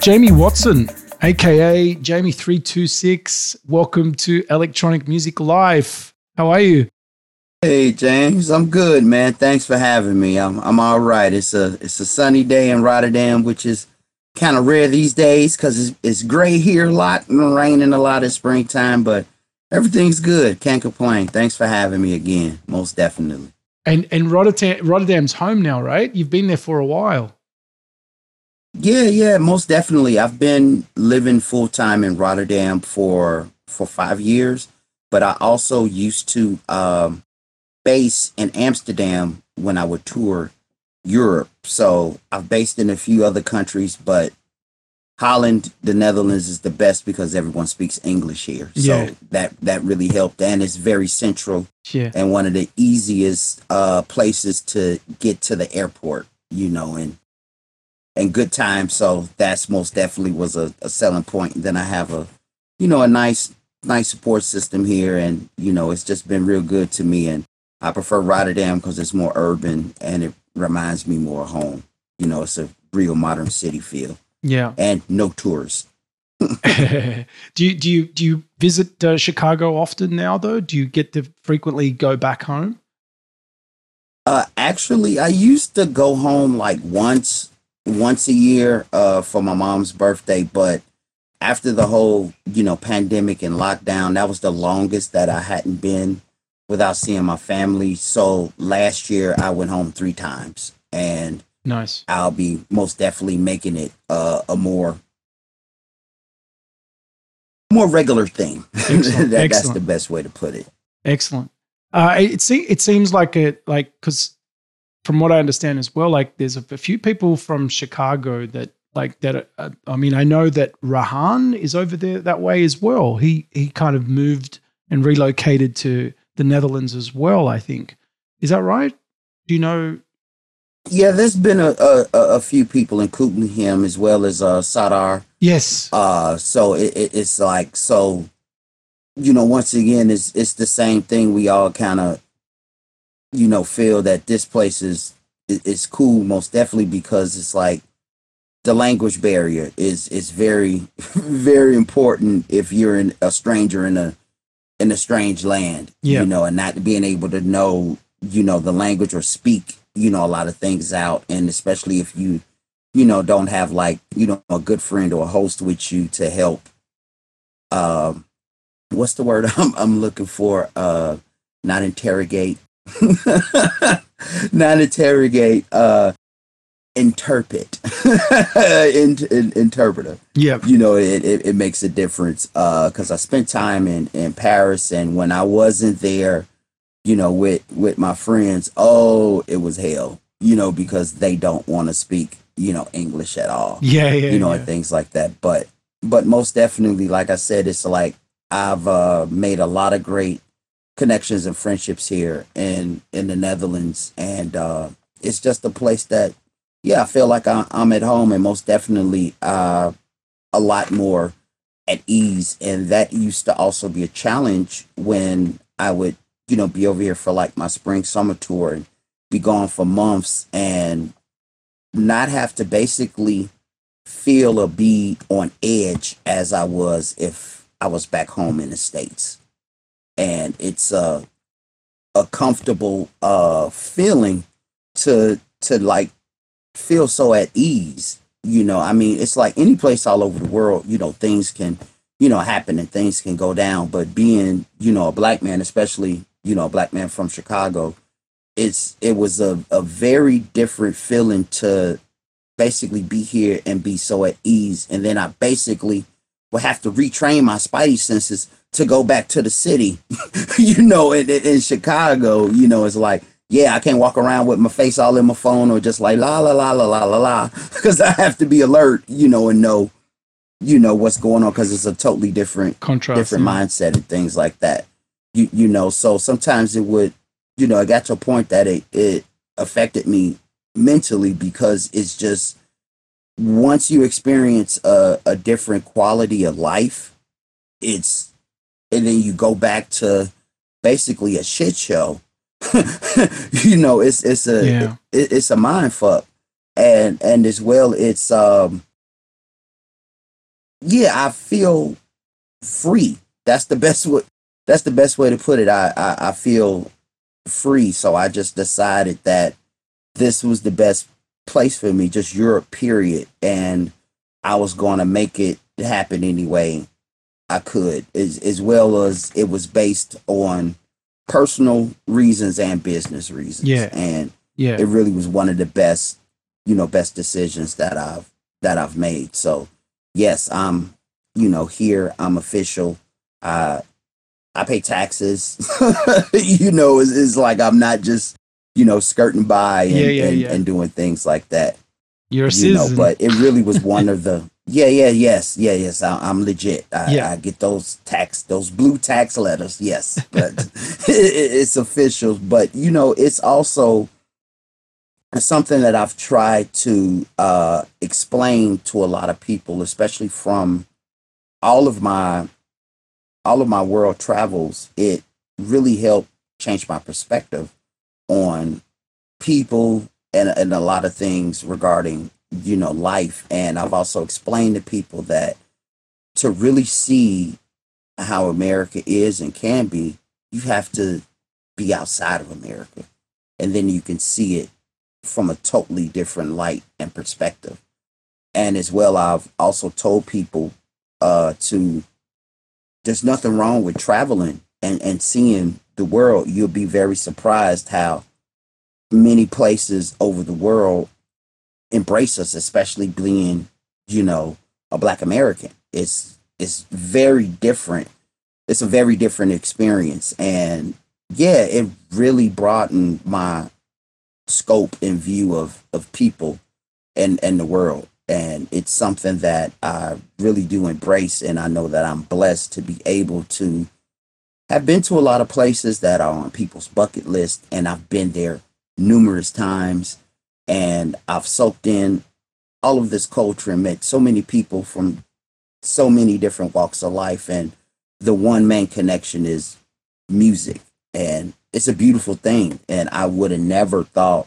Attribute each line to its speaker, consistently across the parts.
Speaker 1: Jamie Watson, aka Jamie326. Welcome to Electronic Music Live. How are you?
Speaker 2: Hey James, I'm good, man. Thanks for having me. I'm I'm all right. It's a it's a sunny day in Rotterdam, which is kind of rare these days because it's, it's gray here a lot and raining a lot in springtime, but everything's good. Can't complain. Thanks for having me again. Most definitely.
Speaker 1: And and Rotterdam Rotterdam's home now, right? You've been there for a while.
Speaker 2: Yeah, yeah, most definitely. I've been living full time in Rotterdam for for five years, but I also used to um, base in Amsterdam when I would tour Europe. So I've based in a few other countries, but Holland, the Netherlands is the best because everyone speaks English here. So
Speaker 1: Yeah.
Speaker 2: that that really helped, and it's very central
Speaker 1: Yeah.
Speaker 2: and one of the easiest uh, places to get to the airport. You know, and and good time. So that's most definitely was a, a selling point. And then I have a, you know, a nice nice support system here, and you know, it's just been real good to me. And I prefer Rotterdam because it's more urban and it reminds me more of home. You know, it's a real modern city feel
Speaker 1: Yeah.
Speaker 2: and no tourists.
Speaker 1: do you do you do you visit uh, Chicago often now though? Do you get to frequently go back home?
Speaker 2: Uh, actually, I used to go home like once, once a year, uh, for my mom's birthday. But after the whole, you know, pandemic and lockdown, that was the longest that I hadn't been without seeing my family. So last year, I went home three times, and
Speaker 1: Nice.
Speaker 2: I'll be most definitely making it uh, a more more regular thing. That, that's the best way to put it.
Speaker 1: Excellent. Uh, it it seems like it like because from what I understand as well, like there's a, a few people from Chicago that like that. Uh, I mean, I know that Rahaan is over there that way as well. He he kind of moved and relocated to the Netherlands as well. I think is that right? Do you know?
Speaker 2: Yeah, there's been a, a, a few people, including him, as well as uh, Sadar.
Speaker 1: Yes.
Speaker 2: Uh, so it, it, it's like so, you know. Once again, it's it's the same thing. We all kind of, you know, feel that this place is is cool, most definitely because it's like the language barrier is is very very important if you're in, a stranger in a in a strange land.
Speaker 1: Yeah.
Speaker 2: you know, and not being able to know you know the language or speak you know a lot of things out, and especially if you you know don't have like you know a good friend or a host with you to help um what's the word i'm, I'm looking for uh not interrogate not interrogate uh interpret in, in, interpreter
Speaker 1: Yeah.
Speaker 2: you know it, it, it makes a difference uh because i spent time in in paris and when i wasn't there you know with with my friends oh it was hell you know because they don't want to speak you know english at all
Speaker 1: Yeah. Yeah.
Speaker 2: you know
Speaker 1: yeah.
Speaker 2: and things like that but but most definitely like i said it's like i've uh made a lot of great connections and friendships here in in the netherlands and uh it's just a place that yeah i feel like I, i'm at home and most definitely uh a lot more at ease and that used to also be a challenge when i would you know be over here for like my spring summer tour and be gone for months and not have to basically feel or be on edge as I was if I was back home in the States. And it's a a comfortable uh feeling to to like feel so at ease. You know, I mean it's like any place all over the world, you know, things can, you know, happen and things can go down. But being, you know, a black man, especially, you know, a black man from Chicago, it's it was a, a very different feeling to basically be here and be so at ease. And then I basically will have to retrain my spidey senses to go back to the city. you know, in, in Chicago, you know, it's like, yeah, I can't walk around with my face all in my phone or just like la la la la la la la because I have to be alert, you know, and know, you know, what's going on because it's a totally different
Speaker 1: Contrast.
Speaker 2: different
Speaker 1: yeah.
Speaker 2: mindset and things like that. You you know, so sometimes it would, you know, I got to a point that it it affected me mentally because it's just once you experience a, a different quality of life, it's and then you go back to basically a shit show. you know, it's it's a
Speaker 1: Yeah.
Speaker 2: it, it's a mind fuck, and and as well, it's um yeah, I feel free. That's the best way. That's the best way to put it. I, I I feel free. So I just decided that this was the best place for me, just Europe, period. And I was going to make it happen anyway I could, as, as well as it was based on personal reasons and business reasons.
Speaker 1: Yeah.
Speaker 2: And
Speaker 1: Yeah.
Speaker 2: it really was one of the best, you know, best decisions that I've that I've made. So yes, I'm, you know, here. I'm official. Uh, I pay taxes. you know, it's, it's like I'm not just, you know, skirting by and,
Speaker 1: Yeah, yeah,
Speaker 2: and,
Speaker 1: yeah.
Speaker 2: and doing things like that.
Speaker 1: You're a
Speaker 2: You know, but it really was one of the. Yeah, yeah, yes, yeah, yes. I, I'm legit. I,
Speaker 1: Yeah.
Speaker 2: I get those tax, those blue tax letters. Yes, but it, it's official. But you know, it's also something that I've tried to uh, explain to a lot of people, especially from all of my all of my world travels. It really helped change my perspective on people and and a lot of things regarding you know life. And I've also explained to people that to really see how America is and can be, you have to be outside of America, and then you can see it from a totally different light and perspective. And as well, I've also told people uh, to there's nothing wrong with traveling and, and seeing the world. You'll be very surprised how many places over the world embrace us, especially being, you know, a black American. It's it's very different. It's a very different experience. And yeah, it really broadened my scope and view of of people and and the world and it's something that I really do embrace and I know that I'm blessed to be able to have been to a lot of places that are on people's bucket list and I've been there numerous times and I've soaked in all of this culture and met so many people from so many different walks of life and the one main connection is music and it's a beautiful thing and i would have never thought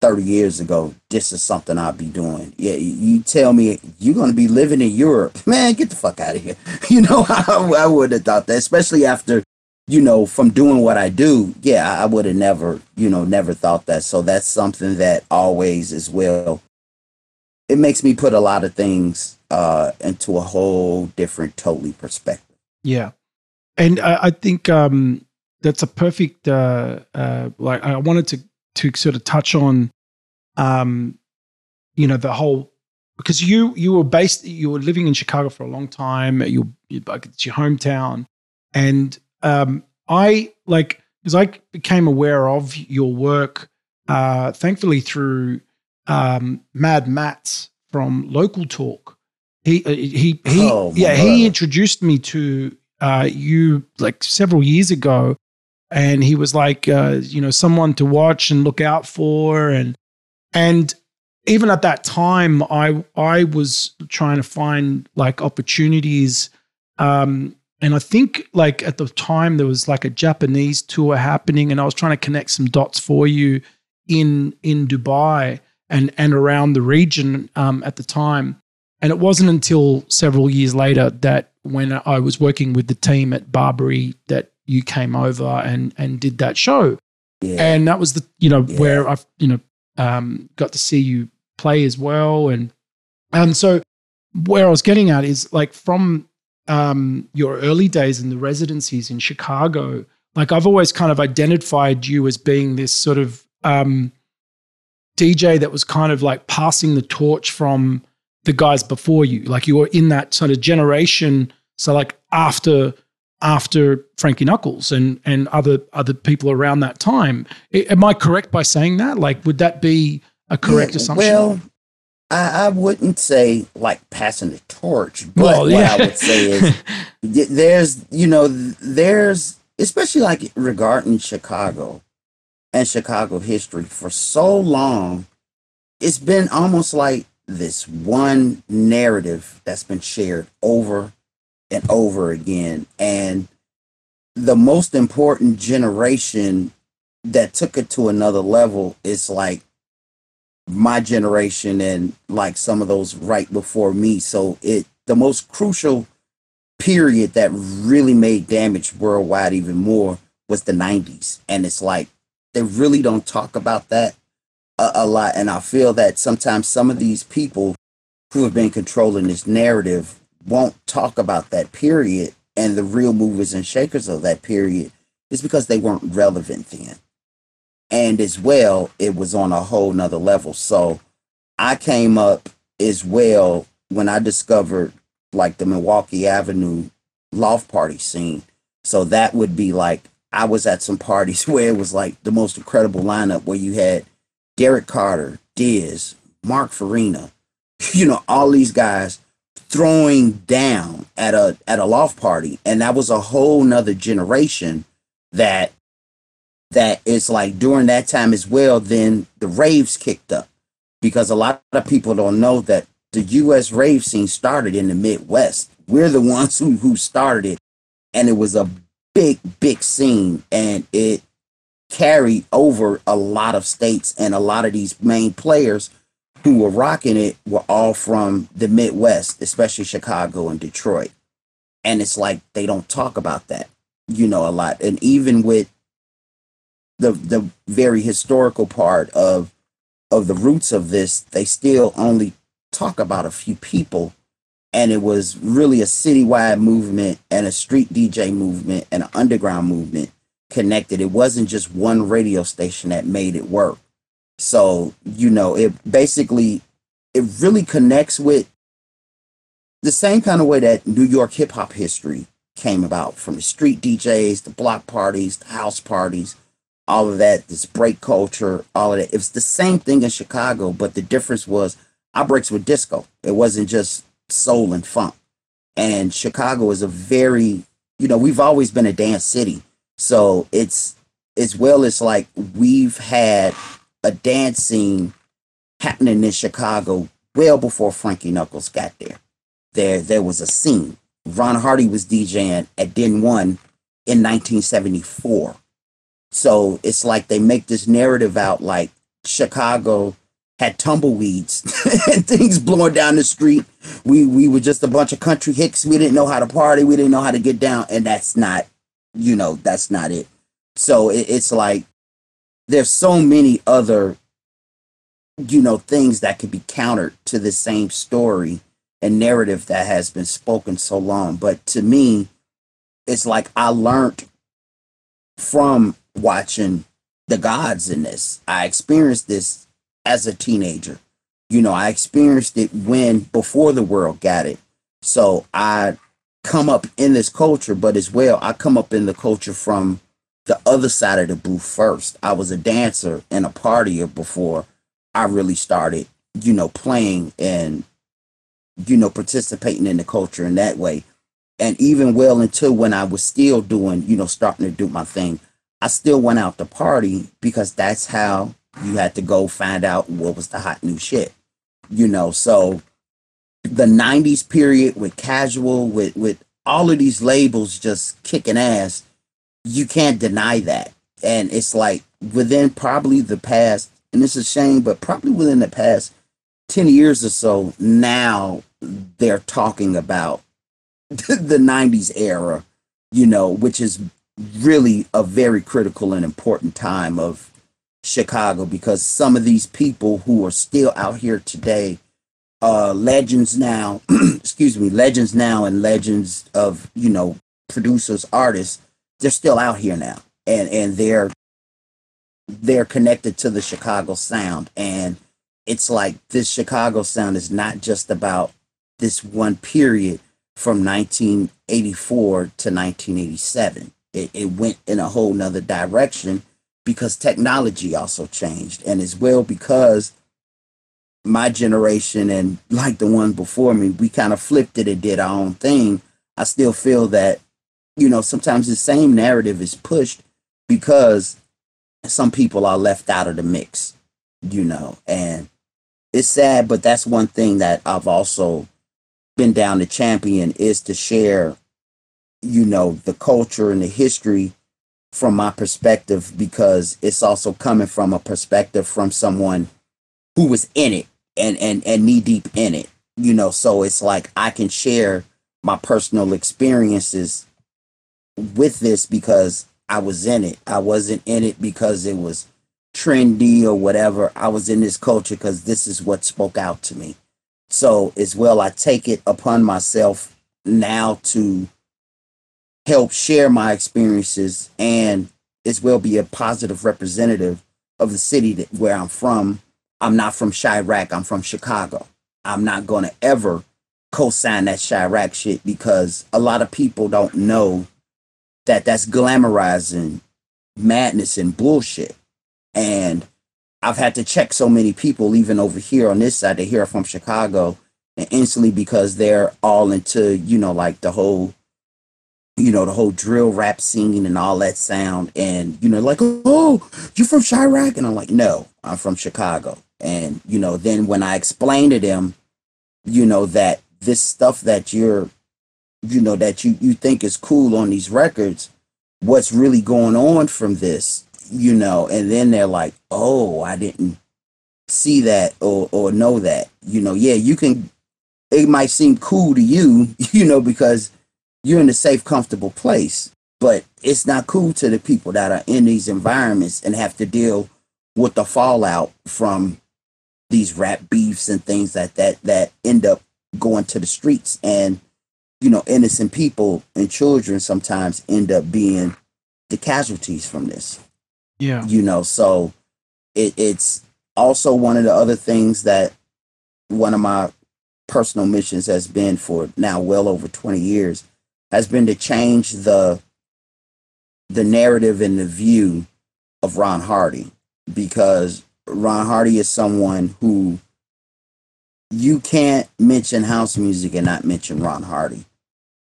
Speaker 2: 30 years ago this is something i'd be doing. Yeah you- tell me you're going to be living in europe. Man get the fuck out of here. You know i, I would have thought that especially after you know from doing what i do yeah i would have never you know never thought that so that's something that always as well it makes me put a lot of things uh into a whole different totally perspective
Speaker 1: Yeah, and I, I think um, that's a perfect. Uh, uh, like I wanted to to sort of touch on, um, you know, the whole because you you were based you were living in Chicago for a long time. You, like it's your hometown, and um, I like because I became aware of your work, uh, thankfully through um, Mad Mats from Local Talk. He uh, he he
Speaker 2: Oh,
Speaker 1: yeah he introduced me to uh, you like several years ago, and he was like uh, you know someone to watch and look out for, and and even at that time, I I was trying to find like opportunities, um, and I think like at the time there was like a Japanese tour happening, and I was trying to connect some dots for you in in Dubai and and around the region um, at the time. And it wasn't until several years later that when I was working with the team at Barbary that you came over and and did that show
Speaker 2: yeah
Speaker 1: and that was the you know
Speaker 2: Yeah.
Speaker 1: where I've you know um, got to see you play as well, and and so where I was getting at is like from um, your early days in the residencies in Chicago, like I've always kind of identified you as being this sort of um, DJ that was kind of like passing the torch from the guys before you, like you were in that sort of generation. So like after after Frankie Knuckles and and other other people around that time. Am I correct by saying that? Like, would that be a correct
Speaker 2: Yeah,
Speaker 1: assumption?
Speaker 2: Well, I, I wouldn't say like passing the torch, but
Speaker 1: Well,
Speaker 2: what
Speaker 1: yeah.
Speaker 2: I would say is there's, you know, there's, especially like regarding Chicago and Chicago history for so long, it's been almost like this one narrative that's been shared over and over again. And the most important generation that took it to another level is like my generation and like some of those right before me. So it the most crucial period that really made damage worldwide even more was the 90s. And it's like they really don't talk about that a, a lot. And I feel that sometimes some of these people who have been controlling this narrative won't talk about that period and the real movers and shakers of that period is because they weren't relevant then. And as well, it was on a whole nother level. So I came up as well when I discovered like the Milwaukee Avenue loft party scene. So that would be like I was at some parties where it was like the most incredible lineup where you had Derrick Carter, Diz, Mark Farina, you know, all these guys throwing down at a at a loft party. And that was a whole nother generation that that is like during that time as well, then the raves kicked up. Because a lot of people don't know that the US rave scene started in the Midwest. We're the ones who who started it. And it was a big, big scene. And it carried over a lot of states and a lot of these main players who were rocking it were all from the Midwest, especially Chicago and Detroit. And it's like they don't talk about that, you know, a lot. And even with the the very historical part of of the roots of this, they still only talk about a few people. And it was really a citywide movement and a street DJ movement and an underground movement connected. It wasn't just one radio station that made it work. So, you know, it basically it really connects with the same kind of way that New York hip hop history came about from the street DJs, the block parties, the house parties, all of that, this break culture, all of that. It was the same thing in Chicago, but the difference was our breaks were disco. It wasn't just soul and funk. And Chicago is a very, you know, we've always been a dance city. So it's as well as like we've had a dance scene happening in Chicago well before Frankie Knuckles got there. There there was a scene. Ron Hardy was DJing at Den One in 1974. So it's like they make this narrative out like Chicago had tumbleweeds and things blowing down the street. We we were just a bunch of country hicks. We didn't know how to party. We didn't know how to get down, and that's not, you know, that's not it. So it, it's like there's so many other, you know, things that could be countered to the same story and narrative that has been spoken so long. But to me, it's like I learned from watching the gods in this. I experienced this as a teenager. You know, I experienced it when before the world got it. So I come up in this culture, but as well, I come up in the culture from the other side of the booth first. I was a dancer and a partier before I really started, you know, playing and, you know, participating in the culture in that way. And even well until when I was still doing, you know, starting to do my thing, I still went out to party because that's how you had to go find out what was the hot new shit. You know, so the 90s period with Cajual, with, with all of these labels just kicking ass, you can't deny that. And it's like within probably the past, and it's a shame, but probably within the past 10 years or so, now they're talking about the 90s era, you know, which is really a very critical and important time of Chicago because some of these people who are still out here today, uh, legends now, excuse me, legends now and legends of, you know, producers, artists, they're still out here now. And and they're they're connected to the Chicago sound. And it's like this Chicago sound is not just about this one period from 1984 to 1987 it, it went in a whole nother direction because technology also changed. And as well because my generation and like the one before me we kind of flipped it and did our own thing. I still feel that you know sometimes the same narrative is pushed because some people are left out of the mix you know and it's sad but that's one thing that i've also been down to champion is to share you know, the culture and the history from my perspective because it's also coming from a perspective from someone who was in it and and and knee deep in it You know, so it's like I can share my personal experiences with this because I was in it. I wasn't in it because it was trendy or whatever. I was in this culture because this is what spoke out to me. So as well, I take it upon myself now to help share my experiences and as well be a positive representative of the city that, where I'm from. I'm not from Chiraq. I'm from Chicago. I'm not going to ever co-sign that Chiraq shit because a lot of people don't know that that's glamorizing madness and bullshit. And I've had to check so many people, even over here on this side, they hear from Chicago, and instantly because they're all into, you know, like the whole, you know, the whole drill rap scene and all that sound. And, you know, like, oh, you from Chiraq? And I'm like, no, I'm from Chicago. And, you know, then when I explain to them, you know, that this stuff that you're, you know, that you, you think is cool on these records, what's really going on from this you know, and then they're like, oh, I didn't see that or, or know that. You know, yeah, you can, it might seem cool to you, you know, because you're in a safe, comfortable place, but it's not cool to the people that are in these environments and have to deal with the fallout from these rap beefs and things like that that end up going to the streets and you know innocent people and children sometimes end up being the casualties from this
Speaker 1: yeah.
Speaker 2: You know, so it, it's also one of the other things that one of my personal missions has been for now well over 20 years has been to change the the narrative and the view of Ron Hardy. Because Ron Hardy is someone who you can't mention house music and not mention Ron Hardy.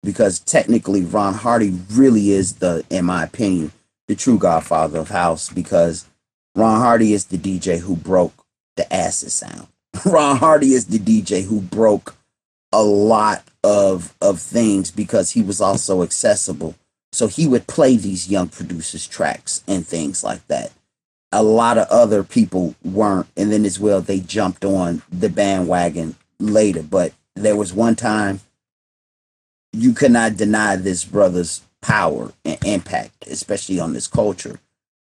Speaker 2: Because technically Ron Hardy really is the in my opinion the true godfather of house. Because Ron Hardy is the DJ who broke the acid sound. Ron Hardy is the DJ who broke a lot of of things because he was also accessible. So he would play these young producers tracks and things like that. A lot of other people weren't, and then as well they jumped on the bandwagon later. But there was one time you could not deny this brother's power and impact, especially on this culture.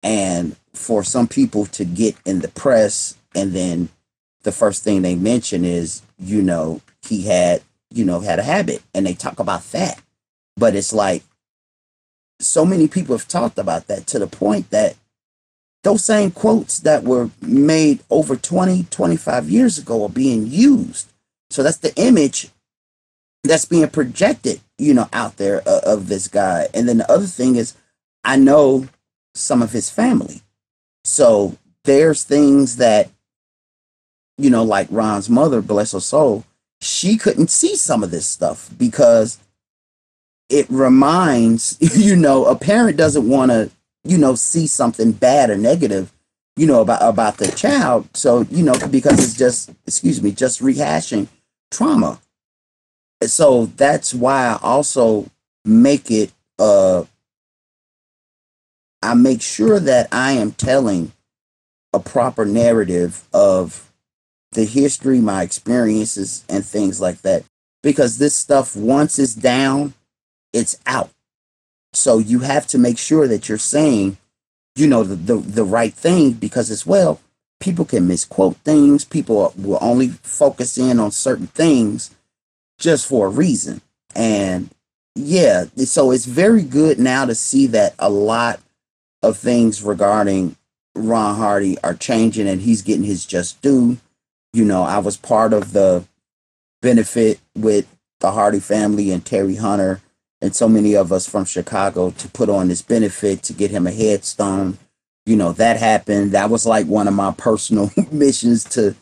Speaker 2: And for some people to get in the press and then the first thing they mention is, you know, he had, you know, had a habit and they talk about that. But it's like so many people have talked about that to the point that those same quotes that were made over 20, 25 years ago are being used. So that's the image that's being projected, you know, out there uh, of this guy. And then the other thing is, I know some of his family. So there's things that, you know, like Ron's mother, bless her soul, she couldn't see some of this stuff because it reminds, you know, a parent doesn't want to, you know, see something bad or negative, you know, about about the child. So, you know, because it's just, excuse me, just rehashing trauma so that's why I also make it uh I make sure that I am telling a proper narrative of the history, my experiences, and things like that. Because this stuff, once it's down, it's out. So you have to make sure that you're saying, you know, the, the, the right thing because as well, people can misquote things. People will only focus in on certain things just for a reason. And yeah, so it's very good now to see that a lot of things regarding Ron Hardy are changing and he's getting his just due. You know, I was part of the benefit with the Hardy family and Terry Hunter and so many of us from Chicago to put on this benefit to get him a headstone. You know, that happened. That was like one of my personal missions to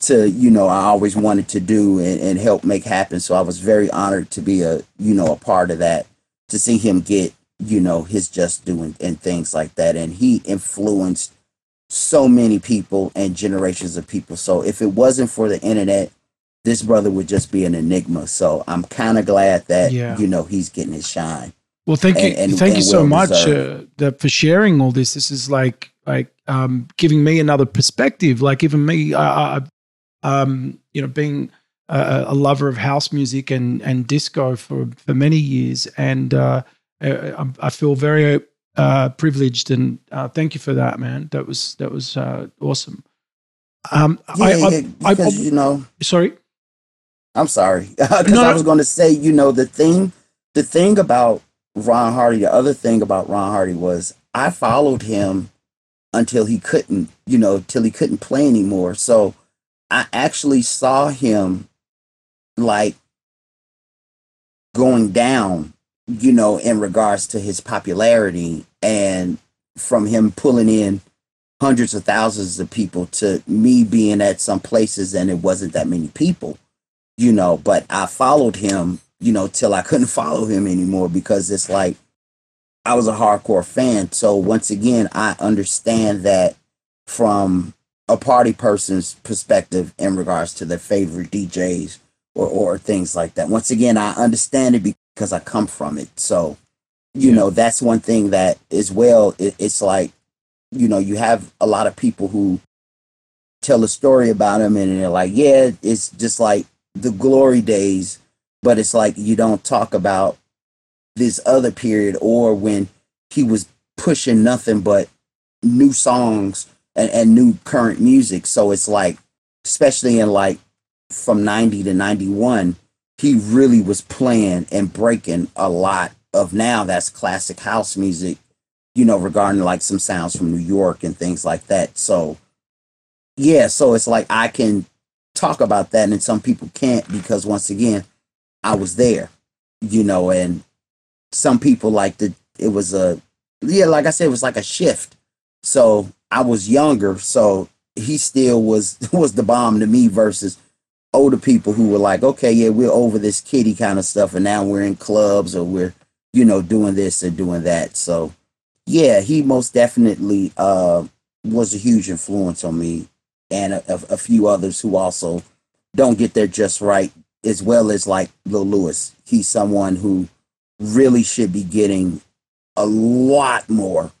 Speaker 2: to you know I always wanted to do and, and help make happen. So I was very honored to be a you know a part of that. To see him get you know his just doing and things like that, and he influenced so many people and generations of people. So if it wasn't for the internet, this brother would just be an enigma. So I'm kind of glad that yeah. you know he's getting his shine.
Speaker 1: Well, thank you, and, thank and you so much uh, that for sharing all this. This is like like um, giving me another perspective. Like even me, I, I, um, you know, being a, a lover of house music and and disco for for many years, and uh, I, I feel very uh, privileged and uh, thank you for that, man. That was that was uh, awesome. Um,
Speaker 2: Yeah,
Speaker 1: I, I,
Speaker 2: because
Speaker 1: I,
Speaker 2: you know,
Speaker 1: sorry.
Speaker 2: I'm sorry because
Speaker 1: No,
Speaker 2: I was going to say, you know, the thing, the thing about Ron Hardy, the other thing about Ron Hardy was I followed him until he couldn't, you know, till he couldn't play anymore. So I actually saw him like going down, you know, in regards to his popularity and from him pulling in hundreds of thousands of people to me being at some places and it wasn't that many people you know, but I followed him, you know, till I couldn't follow him anymore because it's like I was a hardcore fan. So once again, I understand that from a party person's perspective in regards to their favorite DJs or, or things like that. Once again, I understand it because I come from it. So, you
Speaker 1: Yeah.
Speaker 2: know, that's one thing that as well, it, it's like, you know, you have a lot of people who tell a story about him and they're like, yeah, it's just like the glory days, but it's like you don't talk about this other period or when he was pushing nothing but new songs and, and new current music. So it's like, especially in like from 90 to 91, he really was playing and breaking a lot of now that's classic house music, you know, regarding like some sounds from New York and things like that. So, yeah, so it's like I can talk about that and some people can't because once again i was there you know and some people like the it was a yeah like i said it was like a shift so i was younger so he still was was the bomb to me versus older people who were like okay yeah we're over this kitty kind of stuff and now we're in clubs or we're you know doing this and doing that so yeah he most definitely uh was a huge influence on me and a, a, few others who also don't get their just right, as well as like Lil Louis. He's someone who really should be getting a lot more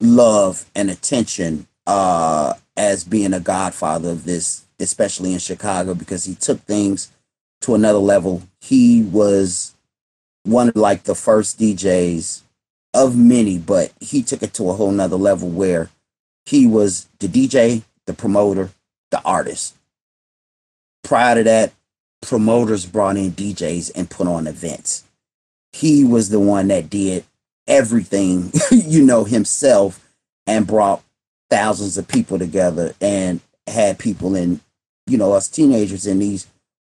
Speaker 2: love and attention uh, as being a godfather of this, especially in Chicago, because he took things to another level. He was one of like the first DJs of many, but he took it to a whole nother level where he was the DJ, the promoter, the artist. Prior to that, promoters brought in DJs and put on events. He was the one that did everything, you know, himself and brought thousands of people together and had people in, you know, us teenagers in these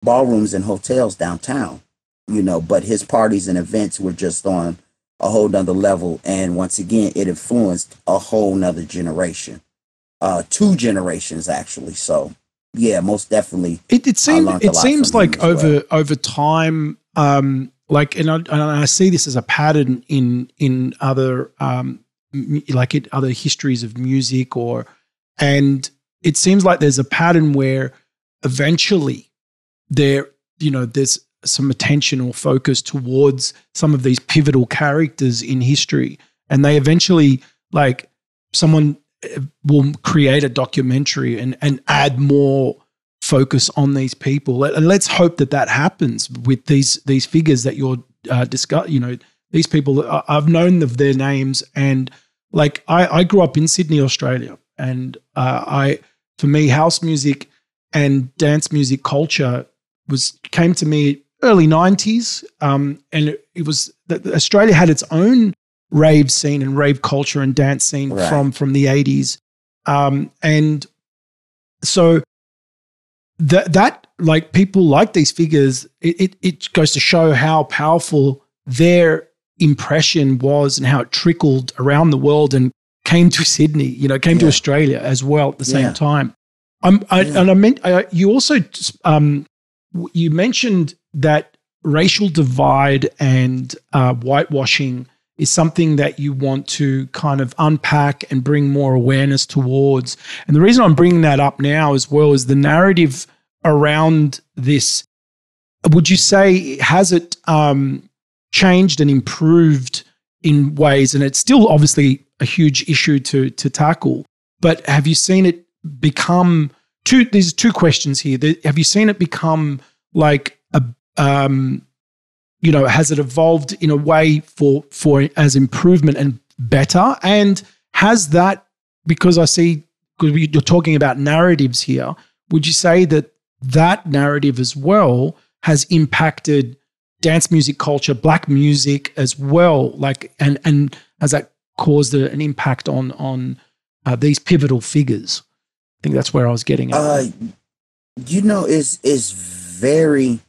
Speaker 2: ballrooms and hotels downtown, you know, but his parties and events were just on a whole nother level. And once again, it influenced a whole nother generation uh, two generations actually. So yeah, most definitely.
Speaker 1: It, it seems it seems like over
Speaker 2: well.
Speaker 1: over time, um, like and I, and I see this as a pattern in in other um, like in other histories of music or and it seems like there's a pattern where eventually there you know there's some attention or focus towards some of these pivotal characters in history. And they eventually like someone uh, will create a documentary and and add more focus on these people. And let's hope that that happens with these these figures that you're uh, you know these people I- I've known of their names and like I, I grew up in Sydney Australia. And uh, I for me house music and dance music culture was came to me early 90s um, and it, it was that Australia had its own rave scene and rave culture and dance scene
Speaker 2: Right.
Speaker 1: from from the 80s um, and so that that like people like these figures it, it it goes to show how powerful their impression was and how it trickled around the world and came to Sydney you know came to Australia as well at the same
Speaker 2: Yeah.
Speaker 1: time I'm, I,
Speaker 2: Yeah.
Speaker 1: and I meant I, you also um, you mentioned that racial divide and uh, whitewashing is something that you want to kind of unpack and bring more awareness towards. And the reason I'm bringing that up now as well is the narrative around this. Would you say has it um, changed and improved in ways? And it's still obviously a huge issue to to tackle. But have you seen it become two? There's two questions here. Have you seen it become like a um, you know, has it evolved in a way for for as improvement and better? And has that because I see because you're talking about narratives here, would you say that that narrative as well has impacted dance music culture, black music as well? Like, and and has that caused an impact on on uh, these pivotal figures? I think that's where I was getting at.
Speaker 2: Uh, you know, is is very.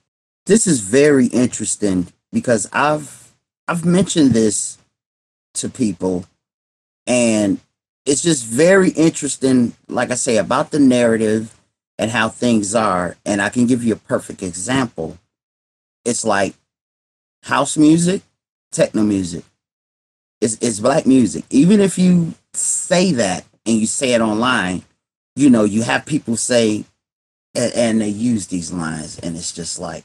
Speaker 2: This is very interesting because I've I've mentioned this to people, and it's just very interesting. Like I say about the narrative and how things are, and I can give you a perfect example. It's like house music, techno music. It's, it's black music. Even if you say that and you say it online, you know, you have people say, and, and they use these lines, and it's just like,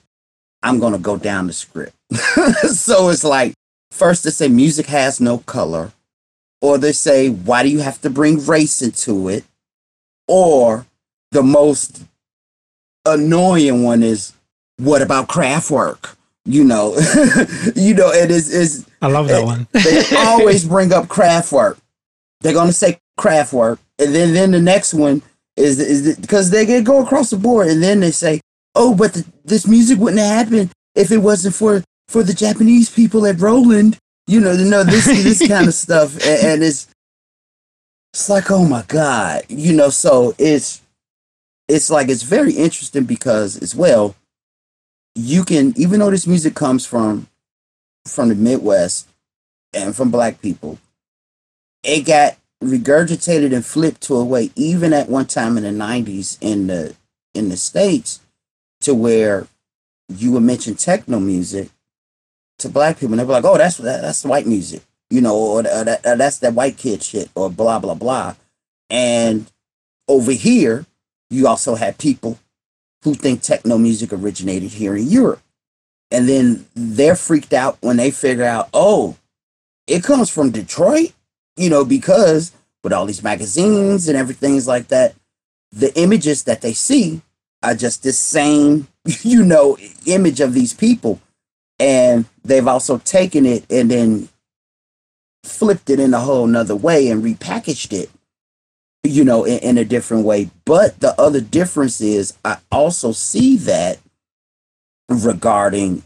Speaker 2: I'm going to go down the script. so it's like, first they say music has no color, or they say, why do you have to bring race into it? Or the most annoying one is, what about Kraftwerk? You know, you know, it is is
Speaker 1: I love that it, one.
Speaker 2: they always bring up Kraftwerk. They're gonna say Kraftwerk, and then then the next one is is because they get go across the board, and then they say, "Oh, but the, this music wouldn't have happened if it wasn't for for the Japanese people at Roland." You know, you know this this kind of stuff, and, and it's it's like, oh my god, you know. So it's it's like it's very interesting because as well, you can even though this music comes from from the Midwest and from black people, it got regurgitated and flipped to a way even at one time in the 90s in the in the states to where you would mention techno music to black people and they'd be like oh that's that, that's white music you know or, or, that, or that's that white kid shit or blah blah blah. And over here you also had people who think techno music originated here in Europe. And then they're freaked out when they figure out oh it comes from Detroit you know, because with all these magazines and everything's like that, the images that they see are just this same, you know, image of these people. And they've also taken it and then flipped it in a whole nother way and repackaged it, you know, in, in a different way. But the other difference is I also see that regarding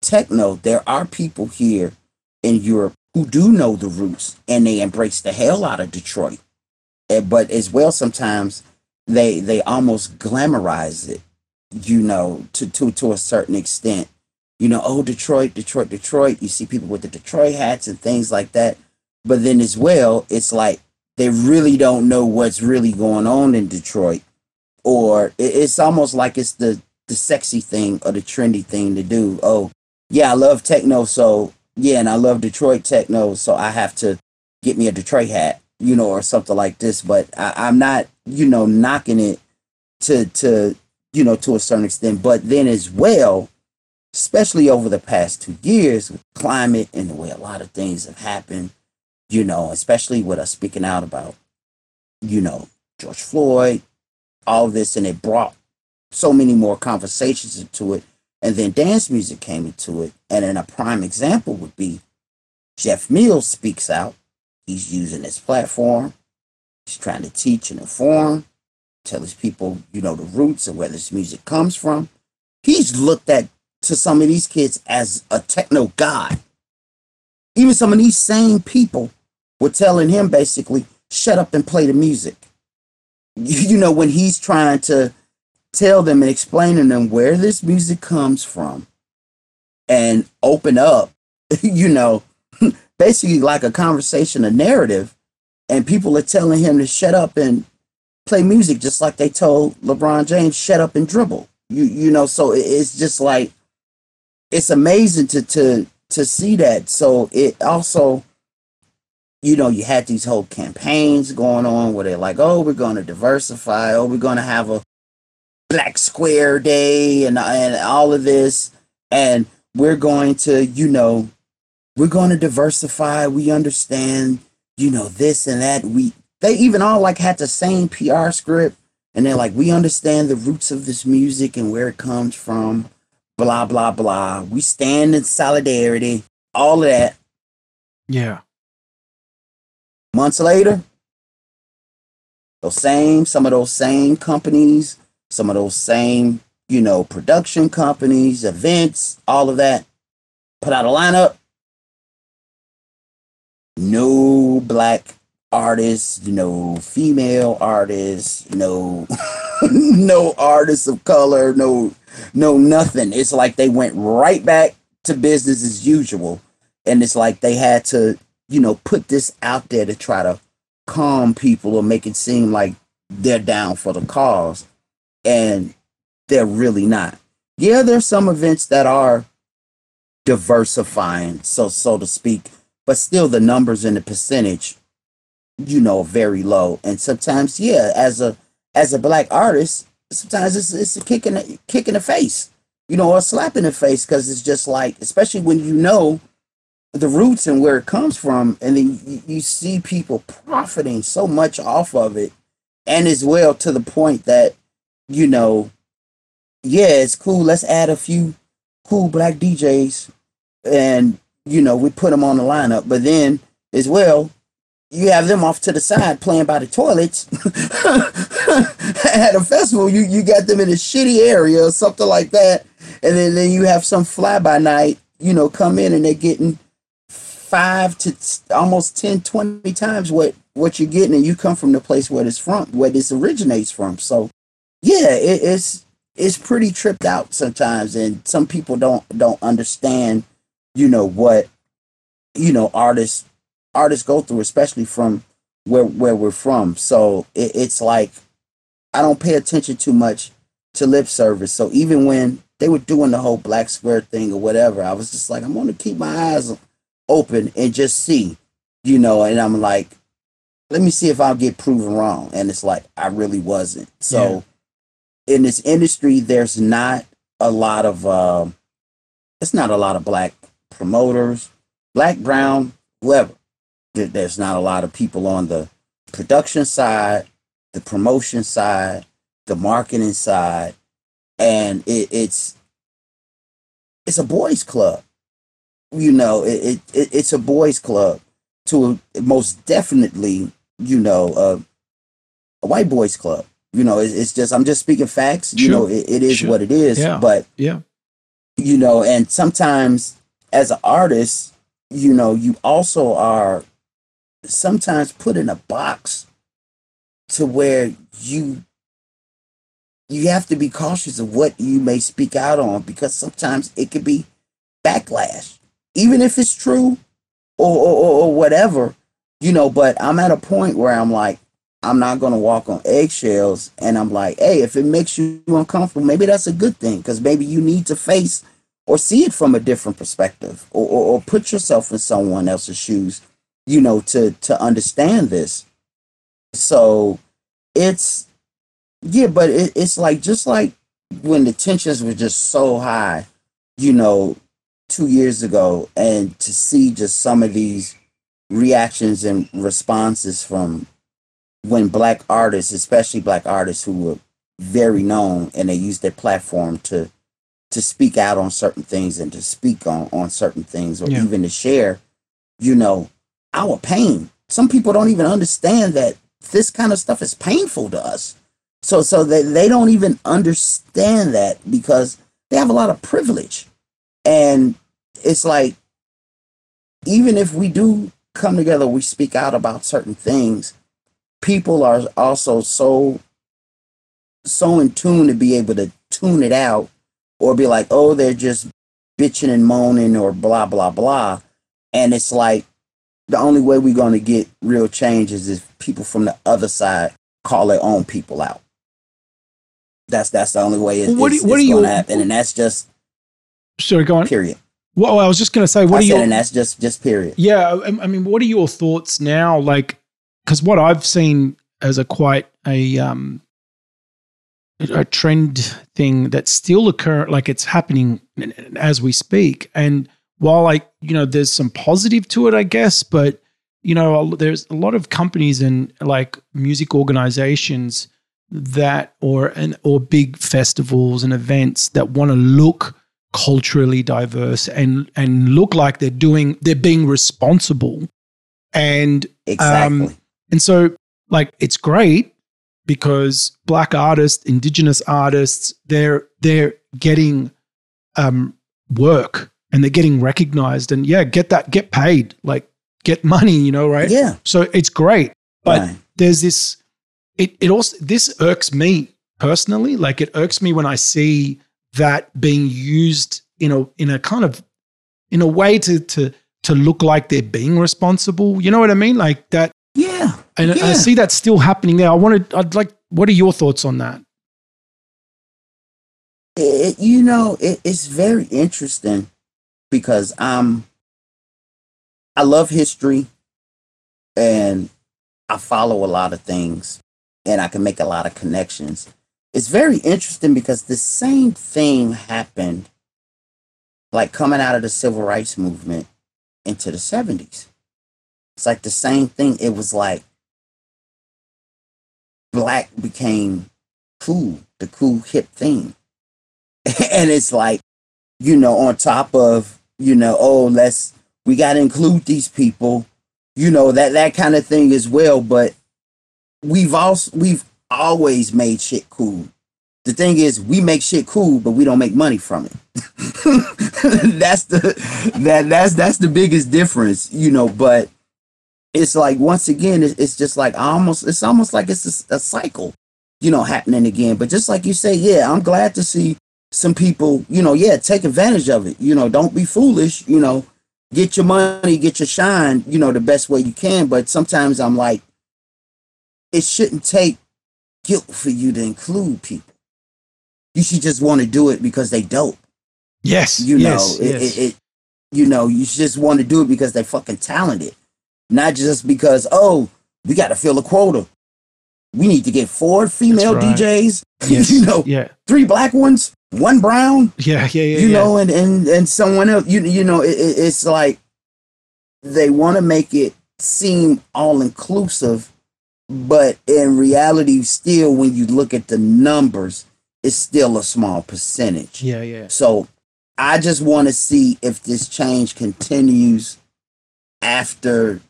Speaker 2: techno, there are people here in Europe who do know the roots and they embrace the hell out of Detroit. But as well, sometimes they they almost glamorize it, you know, to to to a certain extent. You know, oh Detroit, Detroit, Detroit. You see people with the Detroit hats and things like that. But then as well, it's like they really don't know what's really going on in Detroit, or it's almost like it's the the sexy thing or the trendy thing to do. Oh, yeah, I love techno, so yeah, and I love Detroit techno, so I have to get me a Detroit hat, you know, or something like this. But I, am not, you know, knocking it to to you know to a certain extent. But then as well, especially over the past two years with climate and the way a lot of things have happened, you know, especially with us speaking out about, you know, George Floyd, all this, and it brought so many more conversations into it and then dance music came into it. And then a prime example would be Jeff Mills speaks out. He's using his platform. He's trying to teach and inform, tell his people, you know, the roots and where this music comes from. He's looked at to some of these kids as a techno god. Even some of these same people were telling him basically, shut up and play the music. You know, when he's trying to tell them and explain to them where this music comes from and open up, you know, basically like a conversation, a narrative. And people are telling him to shut up and play music just like they told LeBron James, shut up and dribble. You you know, so it's just like it's amazing to to to see that. So it also, you know, you had these whole campaigns going on where they're like, oh, we're going to diversify, oh, we're going to have a Black Square Day and and all of this, and we're going to, you know, we're going to diversify. We understand, you know, this and that. We they even all like had the same PR script and they're like, we understand the roots of this music and where it comes from, blah, blah, blah. We stand in solidarity, all of that.
Speaker 1: Yeah.
Speaker 2: Months later, those same, some of those same companies, some of those same, you know, production companies, events, all of that, put out a lineup. No black artists, no female artists, no no artists of color, no no nothing. It's like they went right back to business as usual. And it's like they had to, you know, put this out there to try to calm people or make it seem like they're down for the cause. And they're really not. Yeah, there's some events that are diversifying, so so to speak, but still the numbers and the percentage you know, very low. And sometimes, yeah, as a as a black artist, sometimes it's it's a kick in the kick in the face, you know, or a slap in the face because it's just like, especially when you know the roots and where it comes from, and then you, you see people profiting so much off of it, and as well to the point that, you know, yeah, it's cool. Let's add a few cool black DJs, and you know, we put them on the lineup, but then as well you have them off to the side playing by the toilets at a festival. You you got them in a shitty area or something like that, and then, then you have some fly by night, you know, come in and they're getting five to almost 10, 20 times what what you're getting, and you come from the place where it's from, where this originates from. So, yeah, it, it's it's pretty tripped out sometimes, and some people don't don't understand, you know, what you know artists artists go through, especially from where where we're from. So it, it's like I don't pay attention too much to lip service. So even when they were doing the whole black square thing or whatever, I was just like, I'm gonna keep my eyes open and just see, you know. And I'm like, let me see if I'll get proven wrong. And it's like I really wasn't. So. In this industry, there's not a lot of uh, it's not a lot of black promoters, black, brown, whoever there's not a lot of people on the production side, the promotion side, the marketing side, and it, it's it's a boys' club. You know, it, it it's a boys' club to most definitely, you know, uh, a white boys' club. You know, it, it's just I'm just speaking facts. Sure. You know, it, it is sure. what it is.
Speaker 1: Yeah.
Speaker 2: But
Speaker 1: yeah,
Speaker 2: you know, and sometimes as an artist, you know, you also are sometimes put in a box to where you you have to be cautious of what you may speak out on because sometimes it could be backlash even if it's true or, or, or whatever you know but i'm at a point where i'm like i'm not going to walk on eggshells and i'm like hey if it makes you uncomfortable maybe that's a good thing because maybe you need to face or see it from a different perspective or, or, or put yourself in someone else's shoes you know, to to understand this. So it's yeah, but it, it's like just like when the tensions were just so high, you know, two years ago, and to see just some of these reactions and responses from when black artists, especially black artists who were very known and they used their platform to to speak out on certain things and to speak on on certain things or yeah. even to share, you know, our pain. Some people don't even understand that this kind of stuff is painful to us. So so they, they don't even understand that because they have a lot of privilege. And it's like even if we do come together, we speak out about certain things, people are also so so in tune to be able to tune it out or be like, oh, they're just bitching and moaning or blah blah blah. And it's like the only way we're going to get real change is if people from the other side call their own people out. That's that's the only way it's, what, it's, what it's going to happen, and that's just
Speaker 1: sorry. Go on.
Speaker 2: Period.
Speaker 1: Well, I was just going to say, what I are
Speaker 2: said,
Speaker 1: you?
Speaker 2: And that's just just period.
Speaker 1: Yeah, I mean, what are your thoughts now? Like, because what I've seen as a quite a um a trend thing that's still occurring, like it's happening as we speak, and while like you know there's some positive to it i guess but you know there's a lot of companies and like music organizations that or and or big festivals and events that want to look culturally diverse and and look like they're doing they're being responsible and
Speaker 2: Exactly.
Speaker 1: um, and so like it's great because black artists indigenous artists they're they're getting um work and they're getting recognized and yeah get that get paid like get money you know right
Speaker 2: yeah.
Speaker 1: so it's great but
Speaker 2: right.
Speaker 1: there's this it, it also this irks me personally like it irks me when i see that being used in a in a kind of in a way to to to look like they're being responsible you know what i mean like that. And I- I see that still happening there i wanted i'd like what are your thoughts on that
Speaker 2: it, you know, it, it's very interesting because I'm, I love history and I follow a lot of things and I can make a lot of connections. It's very interesting because the same thing happened like coming out of the civil rights movement into the 70s. It's like the same thing. It was like black became cool, the cool hip thing. and it's like, you know, on top of, you know, oh, let's we gotta include these people, you know, that that kind of thing as well. But we've also we've always made shit cool. The thing is, we make shit cool, but we don't make money from it. that's the that that's that's the biggest difference, you know. But it's like once again, it's, it's just like almost it's almost like it's a, a cycle, you know, happening again. But just like you say, yeah, I'm glad to see some people, you know, yeah, take advantage of it. You know, don't be foolish. You know, get your money, get your shine. You know, the best way you can. But sometimes I'm like, it shouldn't take guilt for you to include people. You should just want to do it because they dope.
Speaker 1: yes
Speaker 2: You
Speaker 1: yes,
Speaker 2: know, it,
Speaker 1: yes.
Speaker 2: it, it, you know, you just want to do it because they fucking talented, not just because oh, we got to fill a quota. We need to get four female
Speaker 1: right.
Speaker 2: DJs.
Speaker 1: yes
Speaker 2: you know,
Speaker 1: yeah
Speaker 2: three black ones, one brown.
Speaker 1: yeah yeah yeah
Speaker 2: you
Speaker 1: yeah.
Speaker 2: know, and and and someone else. You you know, it, it- it's like they want to make it seem all inclusive, but in reality, still, when you look at the numbers, it's still a small percentage.
Speaker 1: yeah yeah
Speaker 2: So I just want to see if this change continues after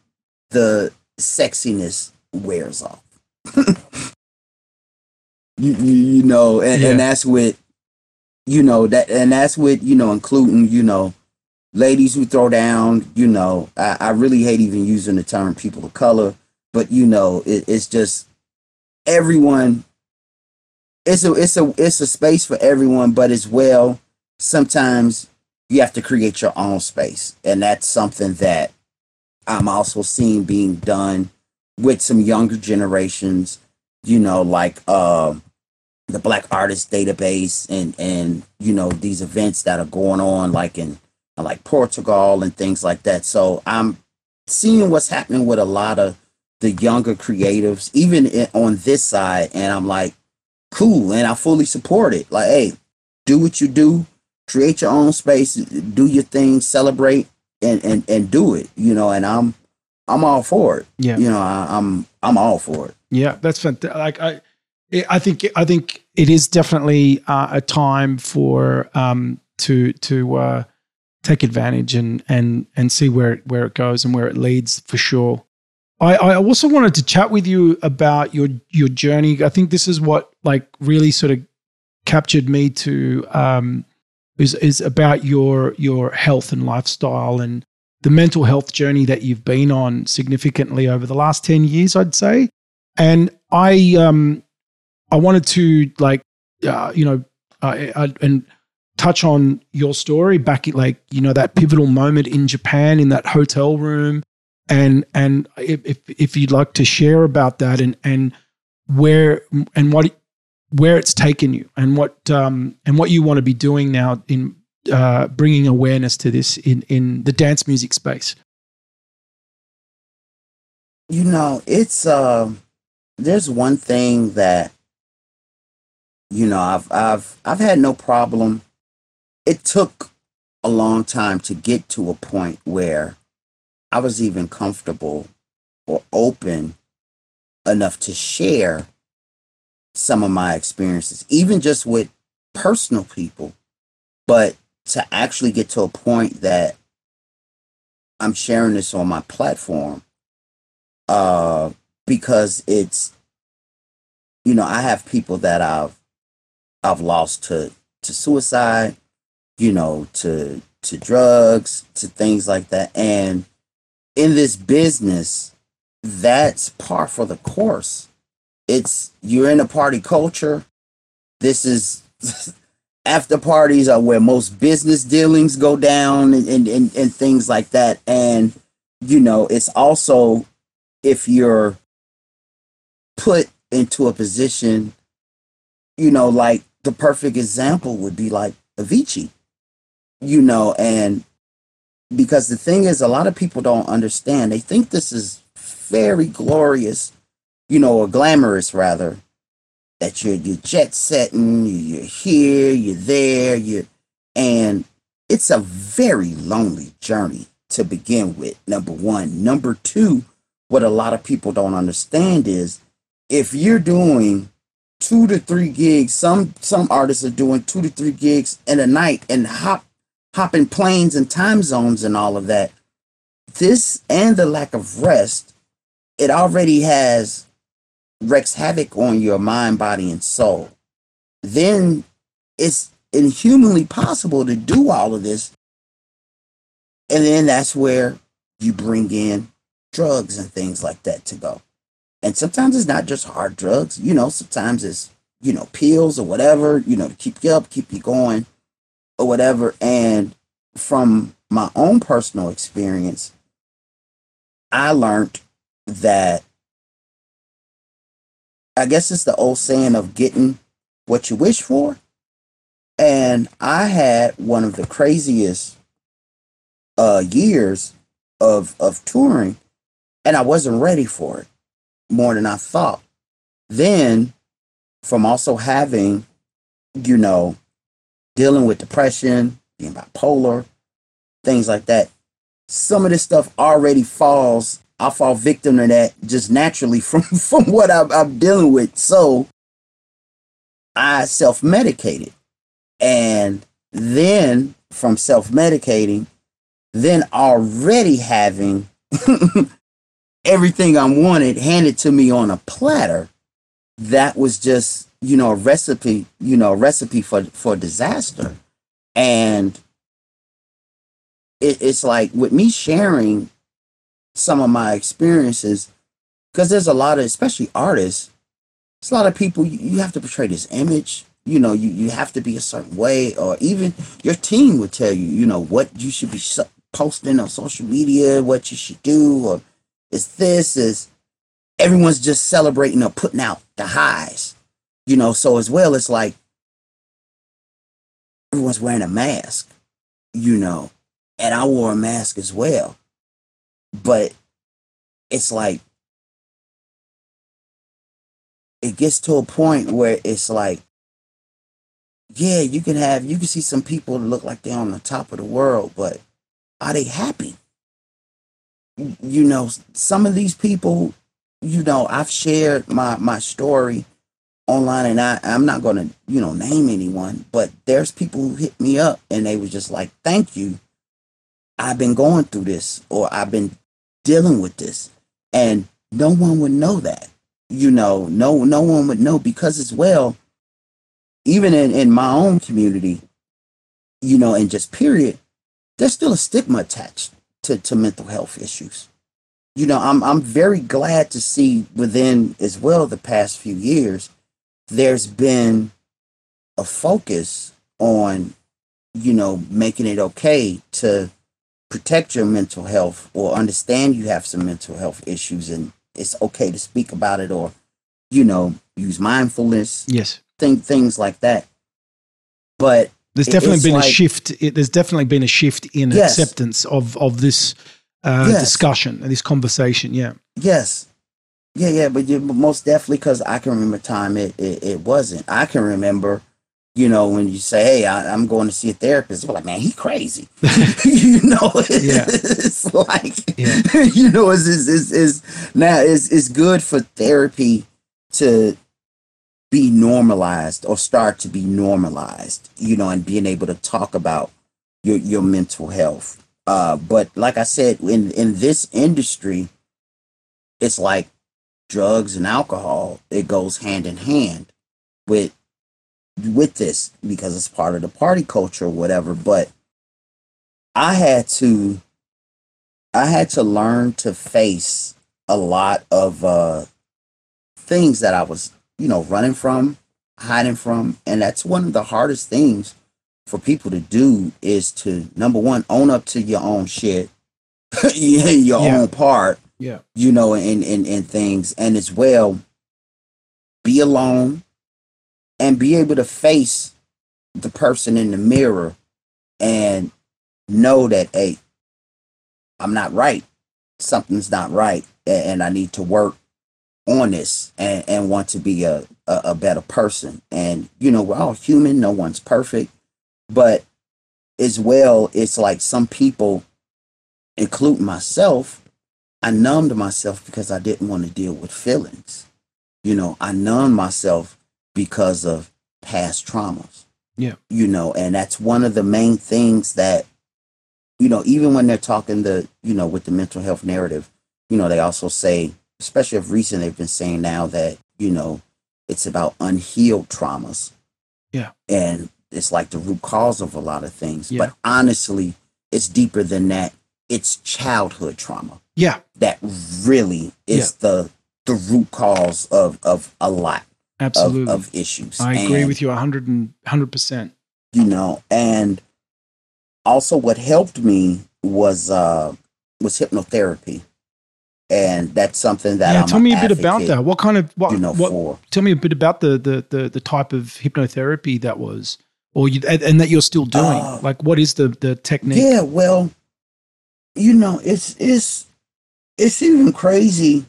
Speaker 2: the sexiness wears off. you, you, you know, and,
Speaker 1: Yeah.
Speaker 2: and that's with, you know, that, and that's with, you know, including, you know, ladies who throw down, you know, I, I really hate even using the term people of color, but you know, it, it's just everyone. It's a it's a it's a space for everyone, but as well, sometimes you have to create your own space, and that's something that I'm also seeing being done with some younger generations. You know, like uh, the Black Artist Database, and and you know these events that are going on, like in like Portugal and things like that. So I'm seeing what's happening with a lot of the younger creatives, even i- on this side, and I'm like, cool, and I fully support it. Like, hey, do what you do, create your own space, do your thing, celebrate, and and and do it. You know, and I'm I'm all for it.
Speaker 1: yeah
Speaker 2: You know, I, I'm I'm all for it.
Speaker 1: Yeah, that's fantastic. Like I, I think I think it is definitely uh, a time for um to to uh, take advantage and and and see where it, where it goes and where it leads for sure. I, I also wanted to chat with you about your your journey. I think this is what like really sort of captured me to um is is about your your health and lifestyle and the mental health journey that you've been on significantly over the last 10 years I'd say. And I um I wanted to like uh, you know uh, uh, and touch on your story back at like you know that pivotal moment in Japan in that hotel room. And and if if, if you'd like to share about that and and where and what where it's taken you and what um and what you want to be doing now in uh bringing awareness to this in in the dance music space
Speaker 2: You know, it's um there's one thing that you know, I've I've I've had no problem. It took a long time to get to a point where I was even comfortable or open enough to share some of my experiences, even just with personal people, but to actually get to a point that I'm sharing this on my platform uh, because it's, you know, I have people that I've I've lost to to suicide, you know, to to drugs, to things like that, and in this business, that's par for the course. It's you're in a party culture. This is after parties are where most business dealings go down and, and, and, and things like that. And, you know, it's also if you're put into a position, you know, like the perfect example would be like Avicii, you know, and because the thing is, a lot of people don't understand. They think this is very glorious, you know, or glamorous rather, that you're, you're jet setting, you're here, you're there, you and it's a very lonely journey to begin with. Number one. Number two, what a lot of people don't understand is if you're doing two to three gigs, some some artists are doing two to three gigs in a night and hop hopping planes and time zones and all of that. This and the lack of rest, it already has wreaks havoc on your mind, body, and soul. Then it's inhumanly possible to do all of this. And then that's where you bring in drugs and things like that to go. And sometimes it's not just hard drugs, you know, sometimes it's, you know, pills or whatever, you know, to keep you up, keep you going or whatever. And from my own personal experience, I learned that I guess it's the old saying of getting what you wish for. And I had one of the craziest uh, years of of touring, and I wasn't ready for it more than I thought. Then, from also having, you know, dealing with depression, being bipolar, things like that, some of this stuff already falls I fall victim to that just naturally from from what I'm, I'm dealing with. So I self medicated, and then from self medicating, then already having everything I wanted handed to me on a platter. That was just you know a recipe, you know, a recipe for for disaster, and it, it's like with me sharing some of my experiences because there's a lot of especially artists it's a lot of people you, you have to portray this image you know you, you have to be a certain way or even your team would tell you you know what you should be posting on social media what you should do or is this is everyone's just celebrating or putting out the highs you know so as well it's like everyone's wearing a mask you know and i wore a mask as well but it's like it gets to a point where it's like yeah you can have you can see some people look like they're on the top of the world but are they happy? You know some of these people you know i've shared my my story online and I, i'm not to you know name anyone but there's people who hit me up and they was just like thank you. I've been going through this or i've been dealing with this. And no one would know that. You know, no no one would know because as well, even in, in my own community, you know, and just period, there's still a stigma attached to, to mental health issues. You know, I'm I'm very glad to see within as well the past few years, there's been a focus on, you know, making it okay to protect your mental health or understand you have some mental health issues and it's okay to speak about it or you know use mindfulness
Speaker 1: yes.
Speaker 2: think things like that. But
Speaker 1: there's definitely been like, a shift there's definitely been a shift in yes. acceptance of of this uh, yes. discussion this conversation yeah.
Speaker 2: Yes. Yeah yeah but, you, most definitely because i can remember time it, it it wasn't. I can remember you know, when you say, "Hey, I, am going to see a therapist," we're like, "Man, he crazy," you know. Yeah. it's like, yeah. you know, it's, it's, it's, it's now it's it's good for therapy to be normalized or start to be normalized, you know, and being able to talk about your your mental health. Uh, but like I said, in in this industry, it's like drugs and alcohol. It goes hand in hand with with this because it's part of the party culture or whatever. But I had to I had to learn to face a lot of uh things that I was, you know, running from, hiding from. And that's one of the hardest things for people to do is to number one, own up to your own shit, your
Speaker 1: Yeah.
Speaker 2: own part,
Speaker 1: Yeah.
Speaker 2: you know, and, and, and things. And as well, be alone and be able to face the person in the mirror and know that, hey, I'm not right. Something's not right. And I need to work on this and, and want to be a, a, a better person. And, you know, we're all human, no one's perfect. But as well, it's like some people, including myself, I numbed myself because I didn't want to deal with feelings. You know, I numbed myself because of past traumas.
Speaker 1: Yeah.
Speaker 2: You know, and that's one of the main things that, you know, even when they're talking the, you know, with the mental health narrative, you know, they also say, especially of recent, they've been saying now that, you know, it's about unhealed traumas.
Speaker 1: Yeah.
Speaker 2: And it's like the root cause of a lot of things.
Speaker 1: Yeah.
Speaker 2: But honestly, it's deeper than that. It's childhood trauma
Speaker 1: Yeah.
Speaker 2: that really is the the root cause of of a lot
Speaker 1: Absolutely.
Speaker 2: of issues.
Speaker 1: I agree
Speaker 2: And,
Speaker 1: with you 100 and 100%.
Speaker 2: you know, and also what helped me was uh was hypnotherapy. And that's something that
Speaker 1: yeah,
Speaker 2: I'm
Speaker 1: tell me a bit about that. What kind of what,
Speaker 2: You know,
Speaker 1: what
Speaker 2: for
Speaker 1: tell me a bit about the the the, the type of hypnotherapy that was or you and, and that you're still doing.
Speaker 2: Uh,
Speaker 1: like what is the the technique?
Speaker 2: Yeah, well, you know, it's it's it's even crazy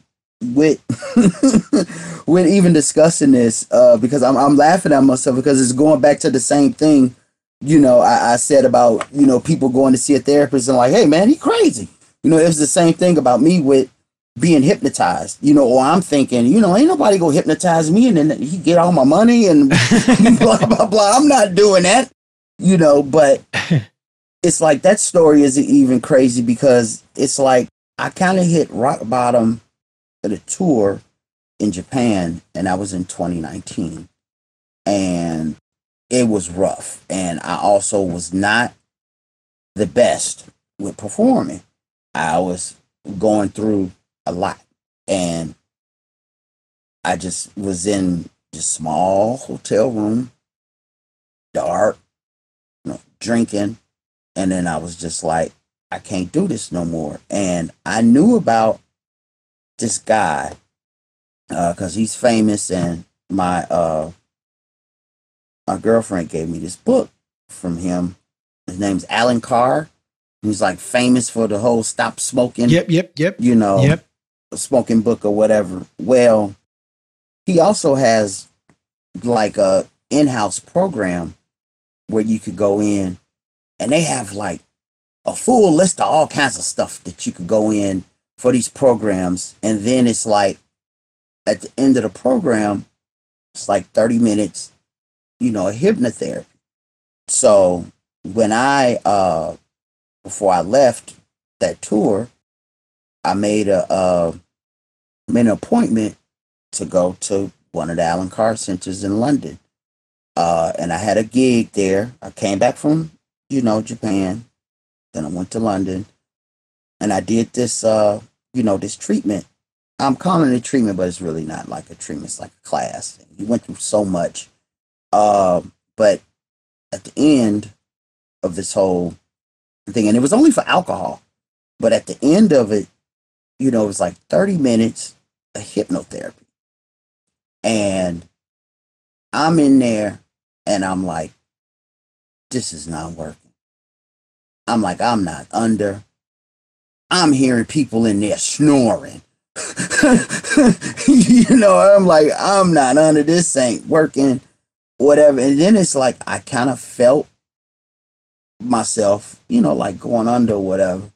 Speaker 2: with with even discussing this uh, because I'm I'm laughing at myself because it's going back to the same thing. You know, I, I said about you know people going to see a therapist and like, hey man, he crazy. You know, it was the same thing about me with being hypnotized. You know, or I'm thinking, you know, ain't nobody gonna hypnotize me and then he get all my money and blah blah blah. I'm not doing that. You know, but it's like that story is even crazy because it's like I kind of hit rock bottom at a tour in Japan, and that was in 2019, and it was rough, and I also was not the best with performing. I was going through a lot, and I just was in just small hotel room, dark, you know, drinking, and then I was just like, I can't do this no more. And I knew about this guy because he's famous, and my uh, my girlfriend gave me this book from him. His name's Allen Carr. He's like famous for the whole stop smoking,
Speaker 1: Yep, yep, yep.
Speaker 2: you know,
Speaker 1: Yep.
Speaker 2: smoking book or whatever. Well, he also has like a in-house program where you could go in and they have like a full list of all kinds of stuff that you could go in for these programs and then it's like at the end of the program it's like 30 minutes you know hypnotherapy so when i uh before i left that tour i made a uh made an appointment to go to one of the Allen Carr centers in London. Uh, and I had a gig there. I came back from, you know, Japan. Then I went to London and I did this, uh, you know, this treatment. I'm calling it a treatment, but it's really not like a treatment. It's like a class. You went through so much. Uh, but at the end of this whole thing, and it was only for alcohol, but at the end of it, you know, it was like 30 minutes of hypnotherapy. And I'm in there and I'm like, this is not working. I'm like, I'm not under. I'm hearing people in there snoring. you know, I'm like, I'm not under. This ain't working, whatever. And then it's like, I kind of felt myself, you know, like going under whatever.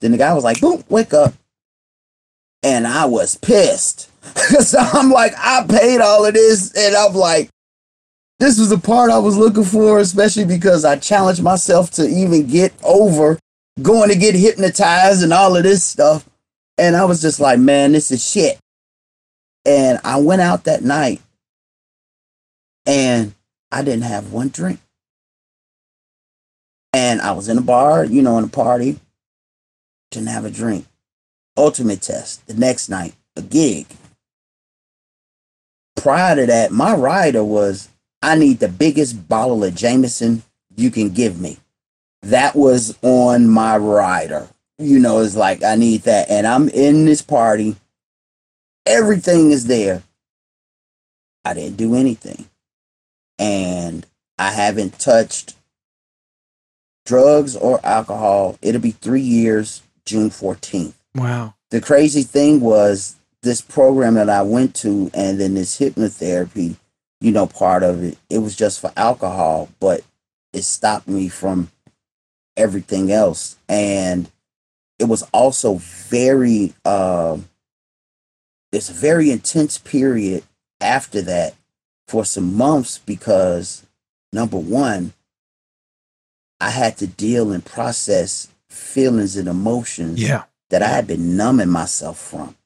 Speaker 2: Then the guy was like, boom, wake up. And I was pissed. Cause I'm like, I paid all of this, and I'm like, this was the part I was looking for, especially because I challenged myself to even get over going to get hypnotized and all of this stuff. And I was just like, man, this is shit. And I went out that night and I didn't have one drink. And I was in a bar, you know, in a party, didn't have a drink. Ultimate test the next night, a gig. Prior to that, my rider was I need the biggest bottle of Jameson you can give me. That was on my rider. You know, it's like I need that. And I'm in this party. Everything is there. I didn't do anything. And I haven't touched drugs or alcohol. It'll be three years, June 14th.
Speaker 1: Wow.
Speaker 2: The crazy thing was this program that I went to and then this hypnotherapy, you know, part of it, it was just for alcohol, but it stopped me from everything else. And it was also very, uh, it's a very intense period after that for some months because number one, I had to deal and process feelings and emotions
Speaker 1: Yeah.
Speaker 2: that I had been numbing myself from.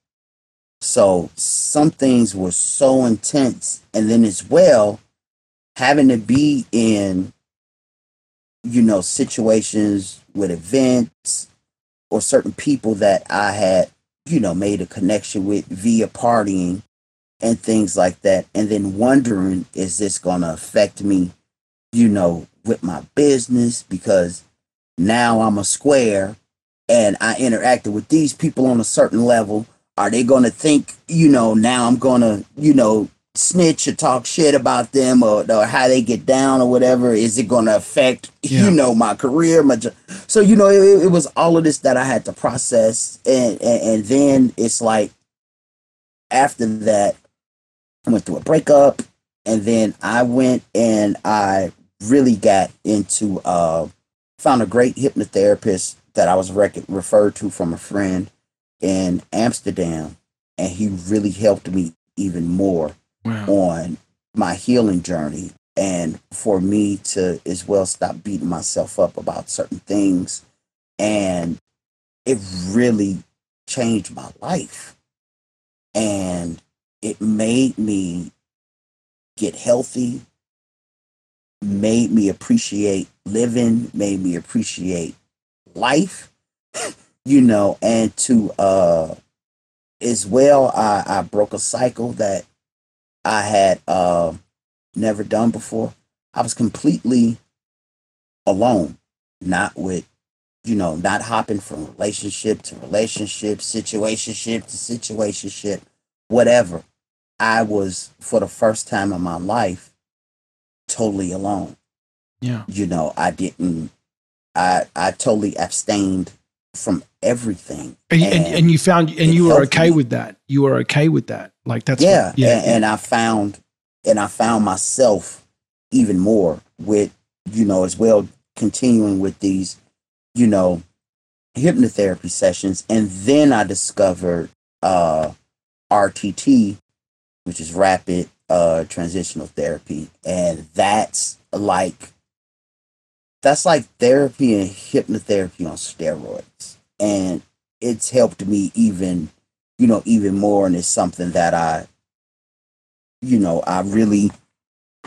Speaker 2: So some things were so intense. And then as well, having to be in, you know, situations with events or certain people that I had, you know, made a connection with via partying and things like that. And then wondering, is this going to affect me, you know, with my business? Because now I'm a square and I interacted with these people on a certain level. Are they going to think, you know, now I'm going to, you know, snitch or talk shit about them or, or how they get down or whatever? Is it going to affect,
Speaker 1: Yeah.
Speaker 2: you know, my career? My jo- so, you know, it, it was all of this that I had to process. And, and, and then it's like, after that, I went through a breakup. And then I went and I really got into, uh, found a great hypnotherapist that I was rec- referred to from a friend in Amsterdam, and he really helped me even more On my healing journey and for me to as well stop beating myself up about certain things. And it really changed my life. And it made me get healthy made me appreciate living made me appreciate life you know and to uh as well i i broke a cycle that i had uh never done before. I was completely alone not with you know not hopping from relationship to relationship situationship to situationship whatever. I was for the first time in my life totally alone.
Speaker 1: Yeah.
Speaker 2: you know i didn't i i totally abstained from everything
Speaker 1: And, and,
Speaker 2: And
Speaker 1: you found, and you were okay
Speaker 2: me.
Speaker 1: with that. You were okay with that. Like that's what-
Speaker 2: yeah,
Speaker 1: yeah.
Speaker 2: and, and i found and i found myself even more with you know as well continuing with these you know hypnotherapy sessions and then i discovered uh rtt which is rapid uh transitional therapy and that's like that's like therapy and hypnotherapy on steroids. And it's helped me even you know even more and it's something that i you know i really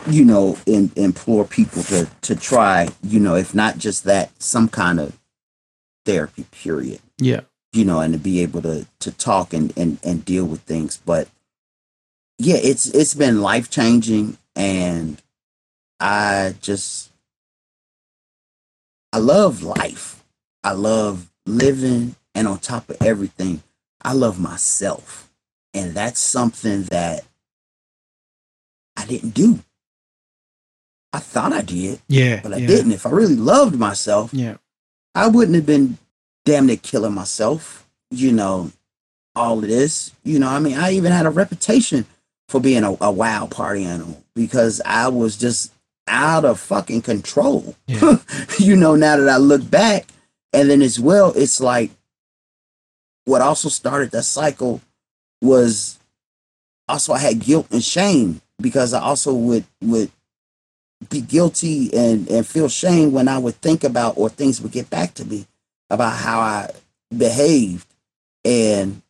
Speaker 2: you know in, implore people to to try you know if not just that some kind of therapy period.
Speaker 1: Yeah.
Speaker 2: you know and to be able to to talk and and, and deal with things. But yeah it's it's been life changing and i just i love life i love living and on top of everything i love myself and that's something that i didn't do i thought i did
Speaker 1: Yeah.
Speaker 2: but i
Speaker 1: yeah.
Speaker 2: didn't if i really loved myself
Speaker 1: Yeah.
Speaker 2: I wouldn't have been damn near killing myself, you know, all of this. You know, I mean, I even had a reputation for being a, a wild party animal because I was just out of fucking control.
Speaker 1: Yeah.
Speaker 2: you know, now that I look back, and then as well, it's like what also started that cycle was also I had guilt and shame because I also would would be guilty and and feel shame when I would think about or things would get back to me about how I behaved and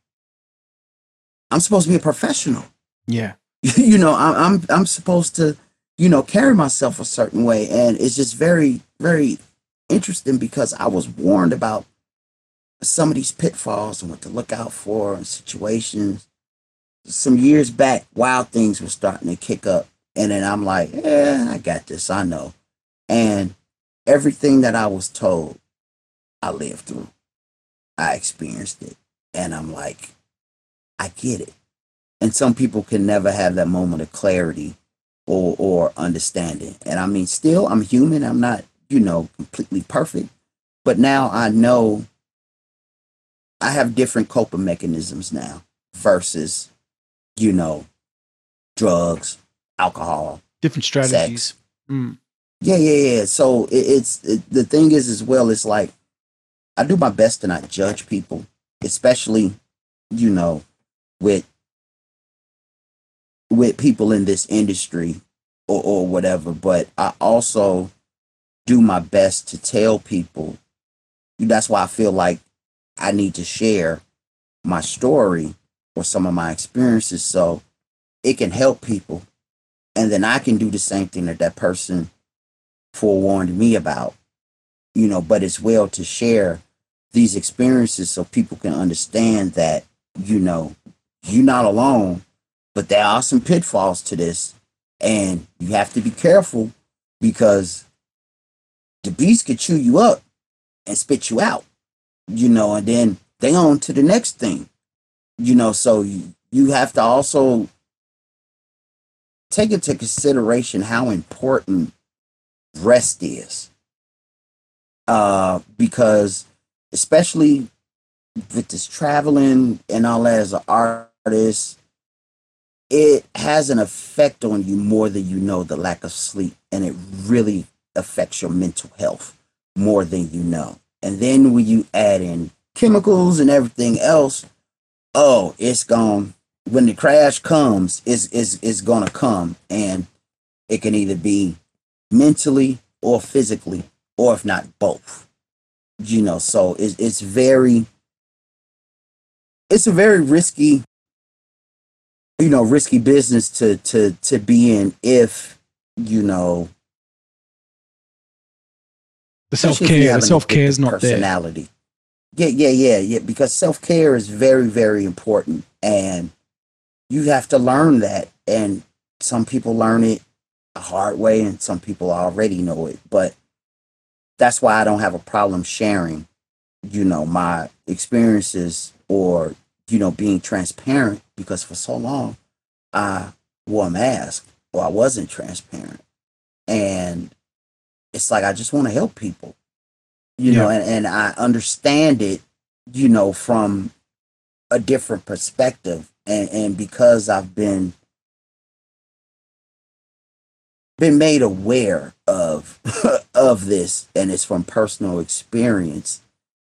Speaker 2: I'm supposed to be a professional.
Speaker 1: Yeah.
Speaker 2: you know, I'm I'm I'm supposed to, you know, carry myself a certain way and it's just very very interesting because I was warned about some of these pitfalls and what to look out for and situations. Some years back, wild things were starting to kick up. And then I'm like, yeah, I got this. I know. And everything that I was told, I lived through. I experienced it. And I'm like, I get it. And some people can never have that moment of clarity or or understanding. And I mean, still, I'm human. I'm not, you know, completely perfect. But now I know I have different coping mechanisms now versus, you know, drugs, alcohol,
Speaker 1: different strategies. Mm.
Speaker 2: Yeah, yeah, yeah. So it, it's it, the thing is as well. It's like I do my best to not judge people, especially you know with with people in this industry or, or whatever. But I also do my best to tell people. That's why I feel like I need to share my story or some of my experiences so it can help people and then I can do the same thing that that person forewarned me about, you know. But it's well to share these experiences so people can understand that, you know, you're not alone, but there are some pitfalls to this, and you have to be careful because the beast could chew you up and spit you out, you know, and then they on to the next thing, you know. So you, have to also take into consideration how important rest is. Uh, because especially with this traveling and all that as an artist, it has an effect on you more than you know the lack of sleep, and it really affects your mental health more than you know. And then when you add in chemicals and everything else, oh, it's gone when the crash comes, it's, it's, it's gonna come, and it can either be mentally or physically, or if not both. You know, so it's it's very it's a very risky, you know, risky business to to to be in if you know
Speaker 1: the self care. The self care is not
Speaker 2: personality. There. Yeah, yeah, yeah, yeah. Because self care is very, very important, and you have to learn that. And some people learn it a hard way, and some people already know it. But that's why I don't have a problem sharing, you know, my experiences or, you know, being transparent because for so long I wore a mask or I wasn't transparent. And it's like I just want to help people, you yeah. know, and, and I understand it, you know, from a different perspective and and because I've been been made aware of of this and it's from personal experience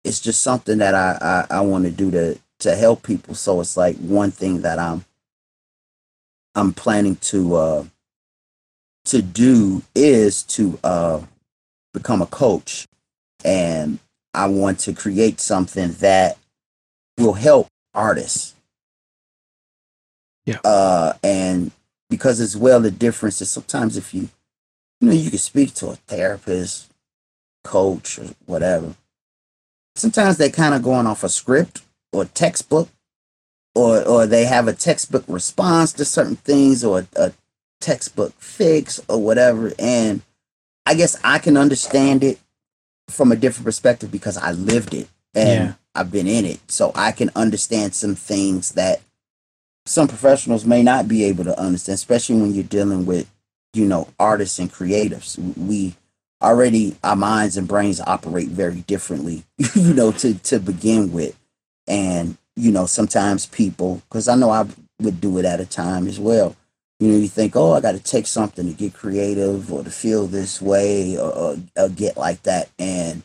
Speaker 2: it's just something that i i, I want to do to to help people so it's like one thing that i'm i'm planning to uh to do is to uh become a coach and i want to create something that will help artists
Speaker 1: yeah.
Speaker 2: Uh, and because as well, the difference is sometimes if you, you know, you can speak to a therapist, coach, or whatever. Sometimes they're kind of going off a script or textbook, or or they have a textbook response to certain things or a, a textbook fix or whatever. And I guess I can understand it from a different perspective because I lived it and yeah. I've been in it, so I can understand some things that some professionals may not be able to understand, especially when you're dealing with, you know, artists and creatives. We already our minds and brains operate very differently, you know, to to begin with. And, you know, sometimes people, because I know I would do it at a time as well. You know, you think, oh, I got to take something to get creative or to feel this way or, or, or get like that. And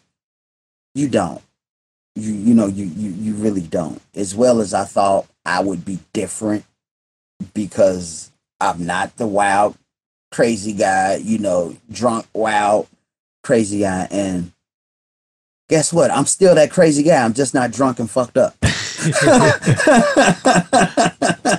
Speaker 2: you don't you you know you you you really don't as well as i thought i would be different because I'm not the wild, crazy guy, you know, drunk, wild, crazy guy. And guess what? I'm still that crazy guy. I'm just not drunk and fucked up.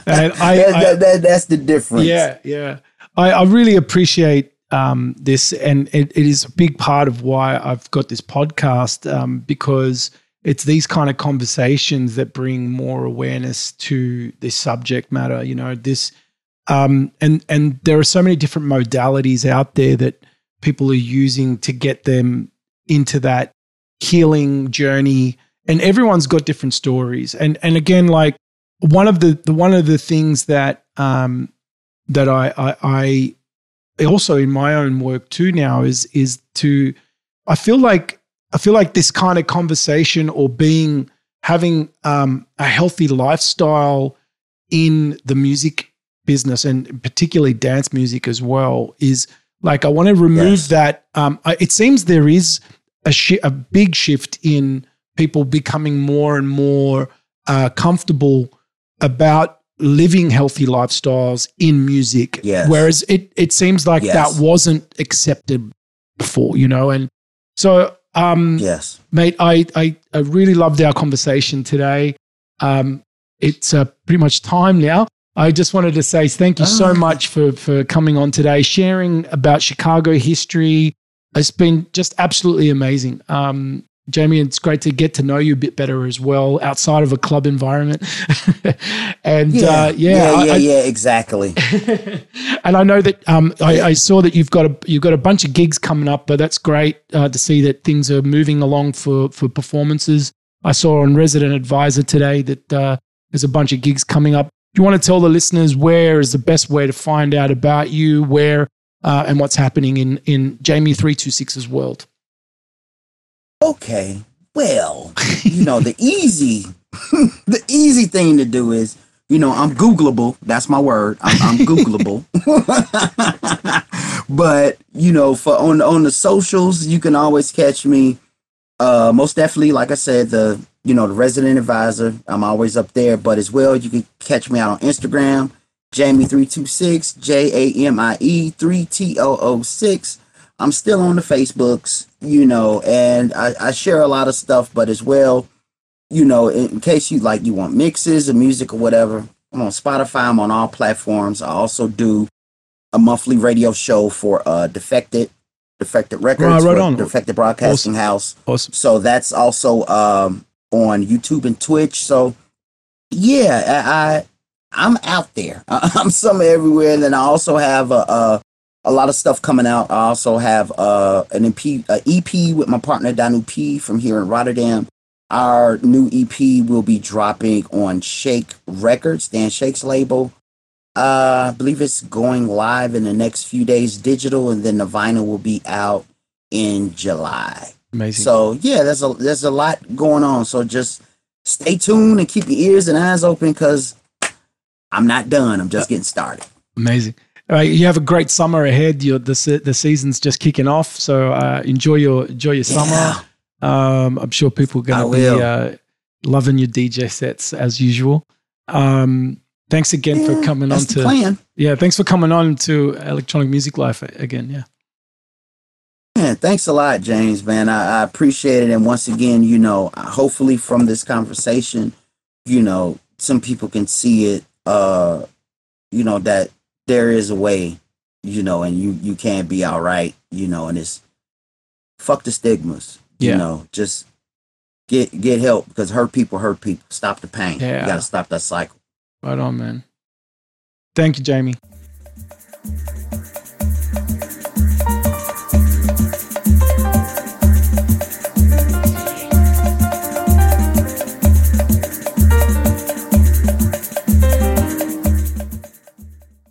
Speaker 1: And I-
Speaker 2: That-
Speaker 1: I-
Speaker 2: that- that- that's the difference.
Speaker 1: Yeah, yeah. I, I really appreciate um, this, and it, it is a big part of why I've got this podcast um, because it's these kind of conversations that bring more awareness to this subject matter. You know, this, um, and and there are so many different modalities out there that people are using to get them into that healing journey, and everyone's got different stories. And and again, like one of the, the one of the things that um, that I, I I also in my own work too now is is to I feel like I feel like this kind of conversation or being having um, a healthy lifestyle in the music business and particularly dance music as well is like I want to remove
Speaker 2: Yes.
Speaker 1: that. Um, I, it seems there is a shi- a big shift in people becoming more and more uh, comfortable about living healthy lifestyles in music.
Speaker 2: Yes.
Speaker 1: Whereas it it seems like
Speaker 2: Yes.
Speaker 1: that wasn't accepted before, you know. And so, um,
Speaker 2: Yes.
Speaker 1: mate, I, I I really loved our conversation today. Um, it's uh, pretty much time now. I just wanted to say thank you so
Speaker 2: Oh.
Speaker 1: much for for coming on today, sharing about Chicago history. It's been just absolutely amazing. Um, Jamie, it's great to get to know you a bit better as well outside of a club environment. and
Speaker 2: Yeah.
Speaker 1: uh, yeah,
Speaker 2: yeah.
Speaker 1: I-
Speaker 2: Yeah. Yeah. Exactly.
Speaker 1: and I know that um, I, I saw that you've got a you've got a bunch of gigs coming up, but that's great uh, to see that things are moving along for for performances. I saw on Resident Advisor today that uh, there's a bunch of gigs coming up. Do you want to tell the listeners where is the best way to find out about you, where uh, and what's happening in in Jamie three two world?
Speaker 2: Okay. Well, you know, the easy, the easy thing to do is, you know, I'm Googleable. That's my word. I'm, I'm Googleable. but you know, for on on the socials, you can always catch me. Uh, most definitely, like I said, the you know the resident advisor. I'm always up there. But as well, you can catch me out on Instagram, Jamie three two six J A M I E three T O O six. I'm still on the Facebooks, you know, and I, I share a lot of stuff, but as well, you know, in, case you like you want mixes or music or whatever, I'm on Spotify, I'm on all platforms. I also do a monthly radio show for uh Defected, Defected Records,
Speaker 1: right
Speaker 2: for
Speaker 1: on.
Speaker 2: Defected Broadcasting House.
Speaker 1: Awesome.
Speaker 2: So that's also um on YouTube and Twitch. So yeah, I, I I'm out there. I'm somewhere everywhere. And then I also have a, a a lot of stuff coming out. I also have uh an EP, a EP with my partner Danu P from here in Rotterdam. Our new EP will be dropping on Shake Records, Dan Shake's label. Uh, I believe it's going live in the next few days, digital, and then the vinyl will be out in July.
Speaker 1: Amazing.
Speaker 2: So yeah, there's a there's a lot going on. So just stay tuned and keep your ears and eyes open because I'm not done. I'm just getting started.
Speaker 1: Amazing. All right, you have a great summer ahead. You're, the the season's just kicking off, so uh, enjoy your enjoy your
Speaker 2: Yeah.
Speaker 1: summer. Um, I'm sure people are going to be uh, loving your DJ sets as usual. Um, thanks again for
Speaker 2: Yeah,
Speaker 1: coming on to
Speaker 2: plan.
Speaker 1: yeah. Thanks for coming on to Electronic Music Life again. Yeah,
Speaker 2: Man, thanks a lot, James. Man, I, I appreciate it. And once again, you know, hopefully from this conversation, you know, some people can see it. Uh, you know that there is a way, you know, and you you can be all right, you know, and it's fuck the stigmas.
Speaker 1: Yeah.
Speaker 2: You know, just get get help because hurt people hurt people. Stop the pain.
Speaker 1: Yeah.
Speaker 2: You got to stop that cycle.
Speaker 1: right on, man. Thank you, Jamie.